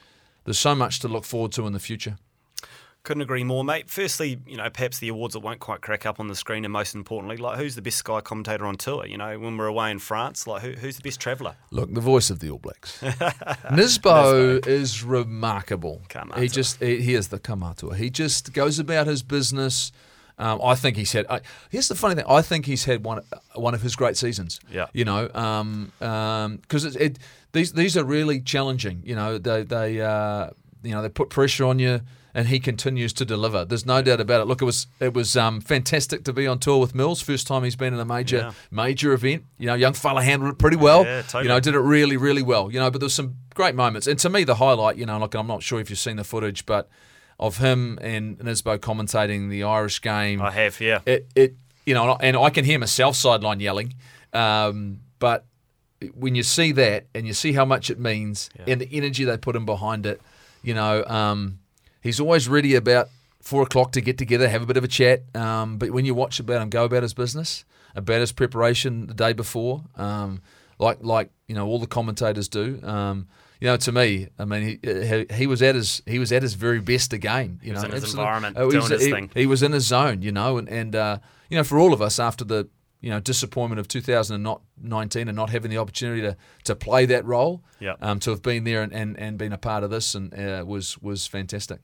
there's so much to look forward to in the future. Couldn't agree more, mate. Firstly, you know, perhaps the awards that won't quite crack up on the screen, and most importantly, like who's the best Sky commentator on tour? You know, when we're away in France, like who, who's the best traveller? Look, the voice of the All Blacks. Nisbo is remarkable. Kaumātua. He just he, he is the Kaumātua. He just goes about his business. Um, I think he's had. I, here's the funny thing. I think he's had one one of his great seasons. Yeah. You know, because um, um it, it these these are really challenging. You know, they they uh, you know they put pressure on you, and he continues to deliver. There's no doubt about it. Look, it was it was um, fantastic to be on tour with Mills. First time he's been in a major Yeah. major event. You know, young fella handled it pretty well. Yeah, totally. You know, did it really really well. You know, but there's some great moments. And to me, the highlight, you know, like I'm not sure if you've seen the footage, but of him and Nisbo commentating the Irish game. I have, yeah. It, it you know, and I can hear myself sideline yelling. Um, but when you see that and you see how much it means and the energy they put in behind it, you know, um, he's always ready about four o'clock to get together, have a bit of a chat. Um, but when you watch about him go about his business, about his preparation the day before, um, like like you know all the commentators do. Um, you know, to me, I mean, he, he was at his he was at his very best again. You was know, in his Absolute- environment, oh, he doing was- his he- thing. he was in his zone, you know, and and uh, you know, for all of us after the you know disappointment of 2019 and not having the opportunity to to play that role, Yeah. um, to have been there and, and, and been a part of this and uh, was was fantastic.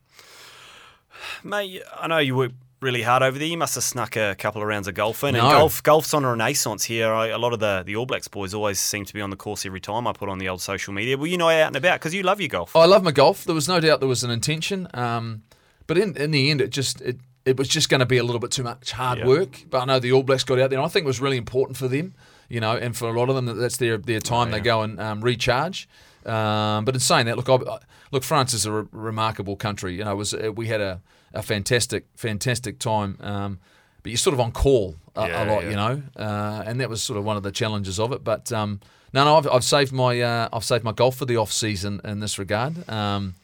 Mate, I know you worked really hard over there. You must have snuck a couple of rounds of golf in. And No. golf, golf's on a renaissance here. I, a lot of the, the All Blacks boys always seem to be on the course every time I put on the old social media. Well, you know, out and about because you love your golf. I love my golf. There was no doubt there was an intention, um, but in in the end, it just it. It was just going to be a little bit too much hard Yeah. work, but I know the All Blacks got out there, and I think it was really important for them, you know, and for a lot of them, that that's their their time. They go and um, recharge. Um, but in saying that, look, I, look, France is a re- remarkable country. You know, it was uh, we had a, a fantastic, fantastic time. Um, but you're sort of on call a, Yeah, a lot, yeah. you know, uh, and that was sort of one of the challenges of it. But um, no, no, I've, I've saved my uh, I've saved my golf for the off season in this regard. Um,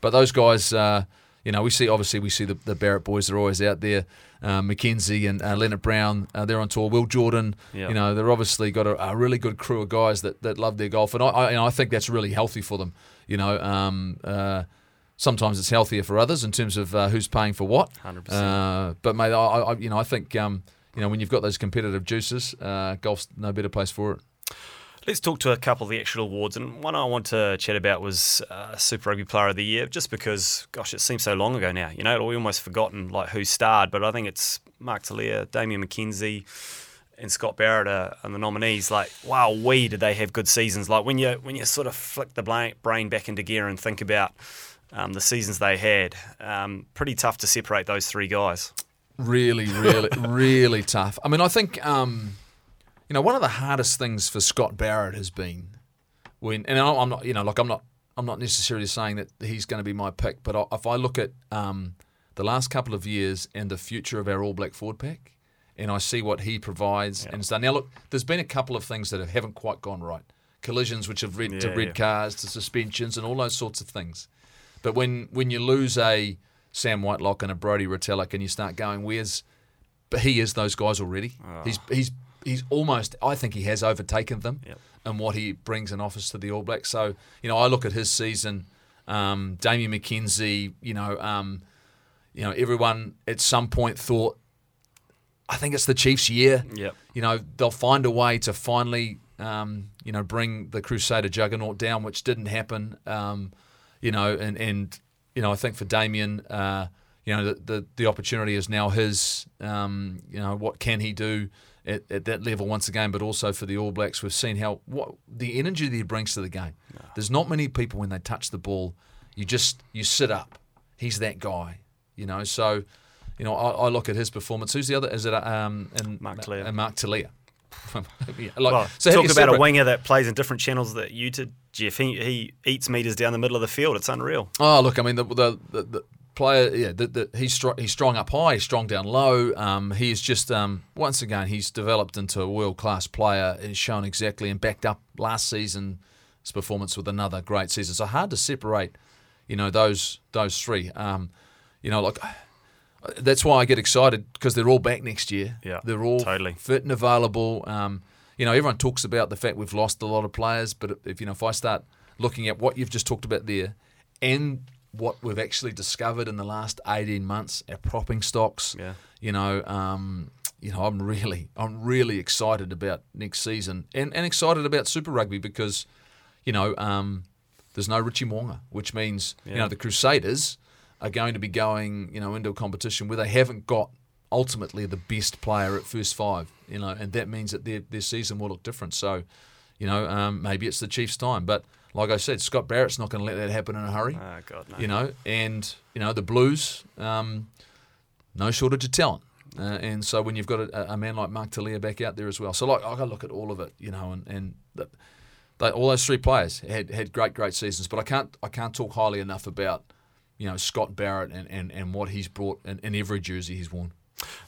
but those guys, uh, you know, we see obviously we see the, the Barrett boys are always out there. Uh, McKenzie and uh, Leonard Brown, uh, they're on tour. Will Jordan, Yeah. you know, they're obviously got a, a really good crew of guys that, that love their golf, and I, I, and I think that's really healthy for them. You know, um, uh, sometimes it's healthier for others in terms of uh, who's paying for what. 100%. Uh, but mate, I, I, you know, I think um, you know when you've got those competitive juices, uh, golf's no better place for it. Let's talk to a couple of the actual awards, and one I want to chat about was uh, Super Rugby Player of the Year, just because, gosh, it seems so long ago now. You know, we almost forgotten like who starred, but I think it's Mark Telea, Damian McKenzie, and Scott Barrett are, are the nominees. Like, wow, we did they have good seasons? Like when you when you sort of flick the brain back into gear and think about um, the seasons they had, um, pretty tough to separate those three guys. Really, really, really tough. I mean, I think um, you know one of the hardest things for Scott Barrett has been when, and I'm not, you know, like I'm not, I'm not necessarily saying that he's going to be my pick, but if I look at um, the last couple of years and the future of our All Black forward pack, and I see what he provides and stuff. Now, look, there's been a couple of things that haven't quite gone right. Collisions, which have led to red yeah. cars, to suspensions, and all those sorts of things. But when when you lose a Sam Whitelock and a Brodie Retallick, and you start going, where's but he is those guys already. He's he's he's almost. I think he has overtaken them, Yep. and what he brings in office to the All Blacks. So you know, I look at his season. Um, Damian McKenzie, you know, um, you know, everyone at some point thought, I think it's the Chiefs' year. Yep. You know, they'll find a way to finally, um, you know, bring the Crusader juggernaut down, which didn't happen. Um, you know, and and you know, I think for Damien, uh, you know, the, the the opportunity is now his. Um, you know, what can he do at, at that level once again? But also for the All Blacks, we've seen how what the energy that he brings to the game. There's not many people when they touch the ball, you just you sit up. He's that guy. You know, so. you know, I, I look at his performance. Who's the other? Is it um, and Mark Telea. And Mark Telea. Yeah, like, Well, so talk about a winger that plays in different channels that you did, Jeff. He, he eats meters down the middle of the field. It's unreal. Oh, look, I mean, the the, the, the player, yeah, the, the, he's strong. He's strong up high. He's strong down low. Um, he is just um, once again, he's developed into a world class player. He's shown exactly and backed up last season's performance with another great season. So hard to separate, you know, those those three. Um, you know, like that's why I get excited because they're all back next year. Yeah, they're all totally. fit and available. Um, you know, everyone talks about the fact we've lost a lot of players, but if you know, if I start looking at what you've just talked about there, and what we've actually discovered in the last eighteen months, our propping stocks. Yeah. You know, um, you know, I'm really, I'm really excited about next season, and, and excited about Super Rugby because, you know, um, there's no Richie Mo'unga, which means you know the Crusaders are going to be going, you know, into a competition where they haven't got ultimately the best player at first five, you know, and that means that their their season will look different. So, you know, um, maybe it's the Chiefs' time, but like I said, Scott Barrett's not going to let that happen in a hurry. Oh God, no. You know, and you know the Blues, um, no shortage of talent, uh, and so when you've got a, a man like Mark Telea back out there as well, so like I got to look at all of it, you know, and and the, they, all those three players had had great great seasons, but I can't I can't talk highly enough about you know Scott Barrett and, and, and what he's brought in, in every jersey he's worn.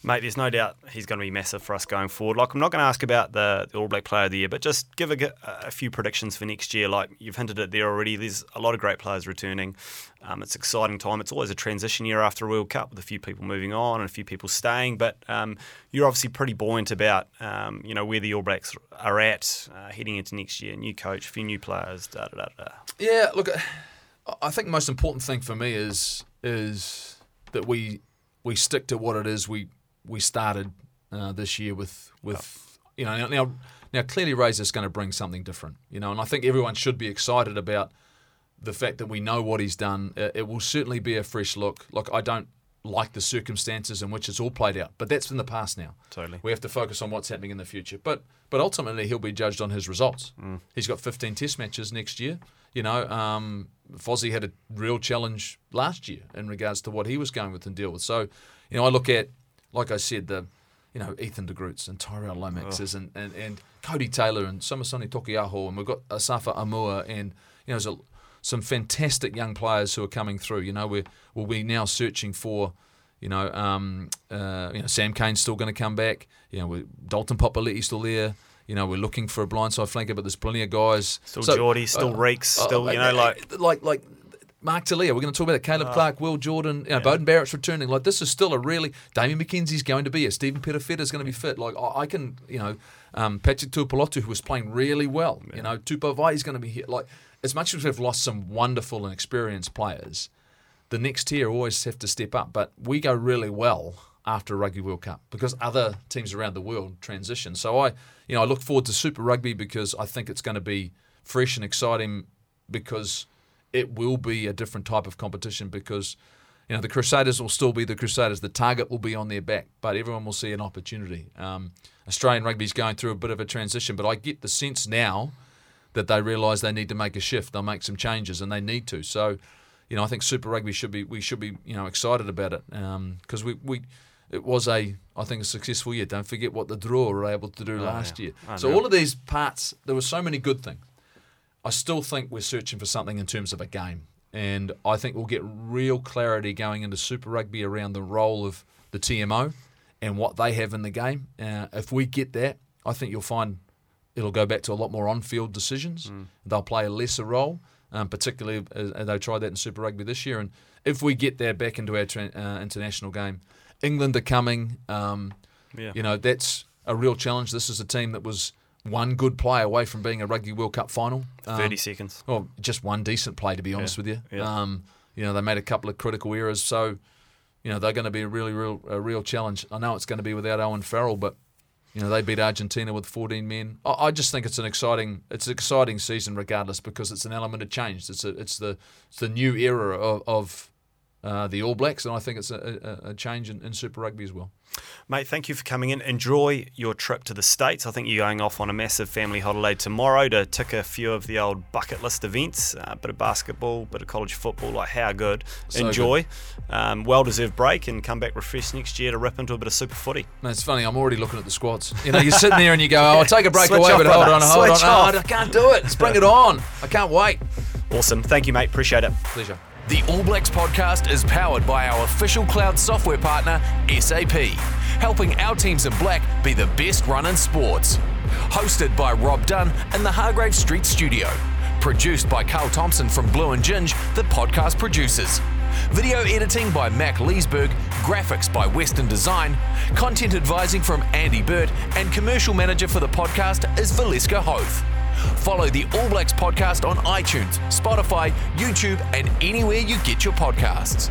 Mate, there's no doubt he's going to be massive for us going forward. Like, I'm not going to ask about the, the All Black Player of the Year, but just give a, a few predictions for next year. Like, you've hinted at there already. There's a lot of great players returning. Um, it's exciting time. It's always a transition year after a World Cup with a few people moving on and a few people staying. But um, you're obviously pretty buoyant about, um, you know, where the All Blacks are at uh, heading into next year. New coach, a few new players, da da da da. Yeah, look, I think the most important thing for me is is that we we stick to what it is we we started uh, this year with with you know now now clearly Razor's going to bring something different, you know, and I think everyone should be excited about the fact that we know what he's done. It will certainly be a fresh look. Look, I don't like the circumstances in which it's all played out, but that's in the past now. Totally. We have to focus on what's happening in the future. But but ultimately, he'll be judged on his results. He's got 15 Test matches next year. You know, um, Fozzie had a real challenge last year in regards to what he was going with and deal with. So, you know, I look at, like I said, the you know Ethan de Groots and Tyrel Lomaxes and, and, and Codie Taylor and Samisoni Taukei'aho and we've got Asafo Aumua and you know there's a, some fantastic young players who are coming through. You know, we're we'll be now searching for you know, um, uh, you know, Sam Cane's still going to come back. You know, we're, Dalton Papali'i's still there. You know, we're looking for a blindside flanker, but there's plenty of guys. Still Jordie, still uh, Reeks, uh, still, you uh, know, like- like like Mark Telea. We're going to talk about it. Caleb ah. Clarke, Will Jordan, you know, Beauden Barrett's returning. Like this is still a really Damian McKenzie's going to be here. Stephen Perofeta's going to be fit. Like I, I can, you know, um, Patrick Tuipulotu who was playing really well. You know, Tupo is going to be here. Like as much as we've lost some wonderful and experienced players, the next tier always have to step up. But we go really well after a Rugby World Cup because other teams around the world transition. So I, you know, I look forward to Super Rugby because I think it's going to be fresh and exciting because it will be a different type of competition because you know the Crusaders will still be the Crusaders. The target will be on their back, but everyone will see an opportunity. Um, Australian rugby is going through a bit of a transition, but I get the sense now that they realise they need to make a shift. They'll make some changes, and they need to. So, you know, I think Super Rugby should be we should be you know excited about it because we we it was a I think a successful year. Don't forget what the Drua were able to do last yeah. year. I So know. all of these parts, there were so many good things. I still think we're searching for something in terms of a game. And I think we'll get real clarity going into Super Rugby around the role of the TMO and what they have in the game. Uh, if we get that, I think you'll find it'll go back to a lot more on field decisions. They'll play a lesser role, um, particularly as, as they tried that in Super Rugby this year. And if we get that back into our tra- uh, international game, England are coming. Um, Yeah. You know, that's a real challenge. This is a team that was one good play away from being a Rugby World Cup final. Um, 30 seconds. well, just one decent play, to be honest with you. yeah. Um, you know, they made a couple of critical errors, so you know they're going to be a really, real, a real challenge. I know it's going to be without Owen Farrell, but you know they beat Argentina with 14 men. I, I just think it's an exciting, it's an exciting season, regardless, because it's an element of change. It's a, it's the, it's the new era of, of uh, the All Blacks, and I think it's a, a, a change in, in Super Rugby as well. Mate, thank you for coming in. Enjoy your trip to the States. I think you're going off on a massive family holiday tomorrow to tick a few of the old bucket list events. A uh, bit of basketball, bit of college football. Like, how good. So Enjoy. Um, well deserved break and come back refreshed next year to rip into a bit of super footy. No, it's funny. I'm already looking at the squads. You know, you're sitting there and you go, "Oh, I'll take a break Switch away," but hold on, hold Switch on. Oh, I can't do it. Let's bring it on. I can't wait. Awesome. Thank you, mate. Appreciate it. Pleasure. The All Blacks podcast is powered by our official cloud software partner, SAP, helping our teams in black be the best run in sports. Hosted by Rob Dunn in the Hargrave Street studio. Produced by Carl Thompson from Blue and Ginge, the podcast producers. Video editing by Mac Leesburg, graphics by Western Design, content advising from Andy Burt, and commercial manager for the podcast is Valeska Hoth. Follow the All Blacks podcast on iTunes, Spotify, YouTube, and anywhere you get your podcasts.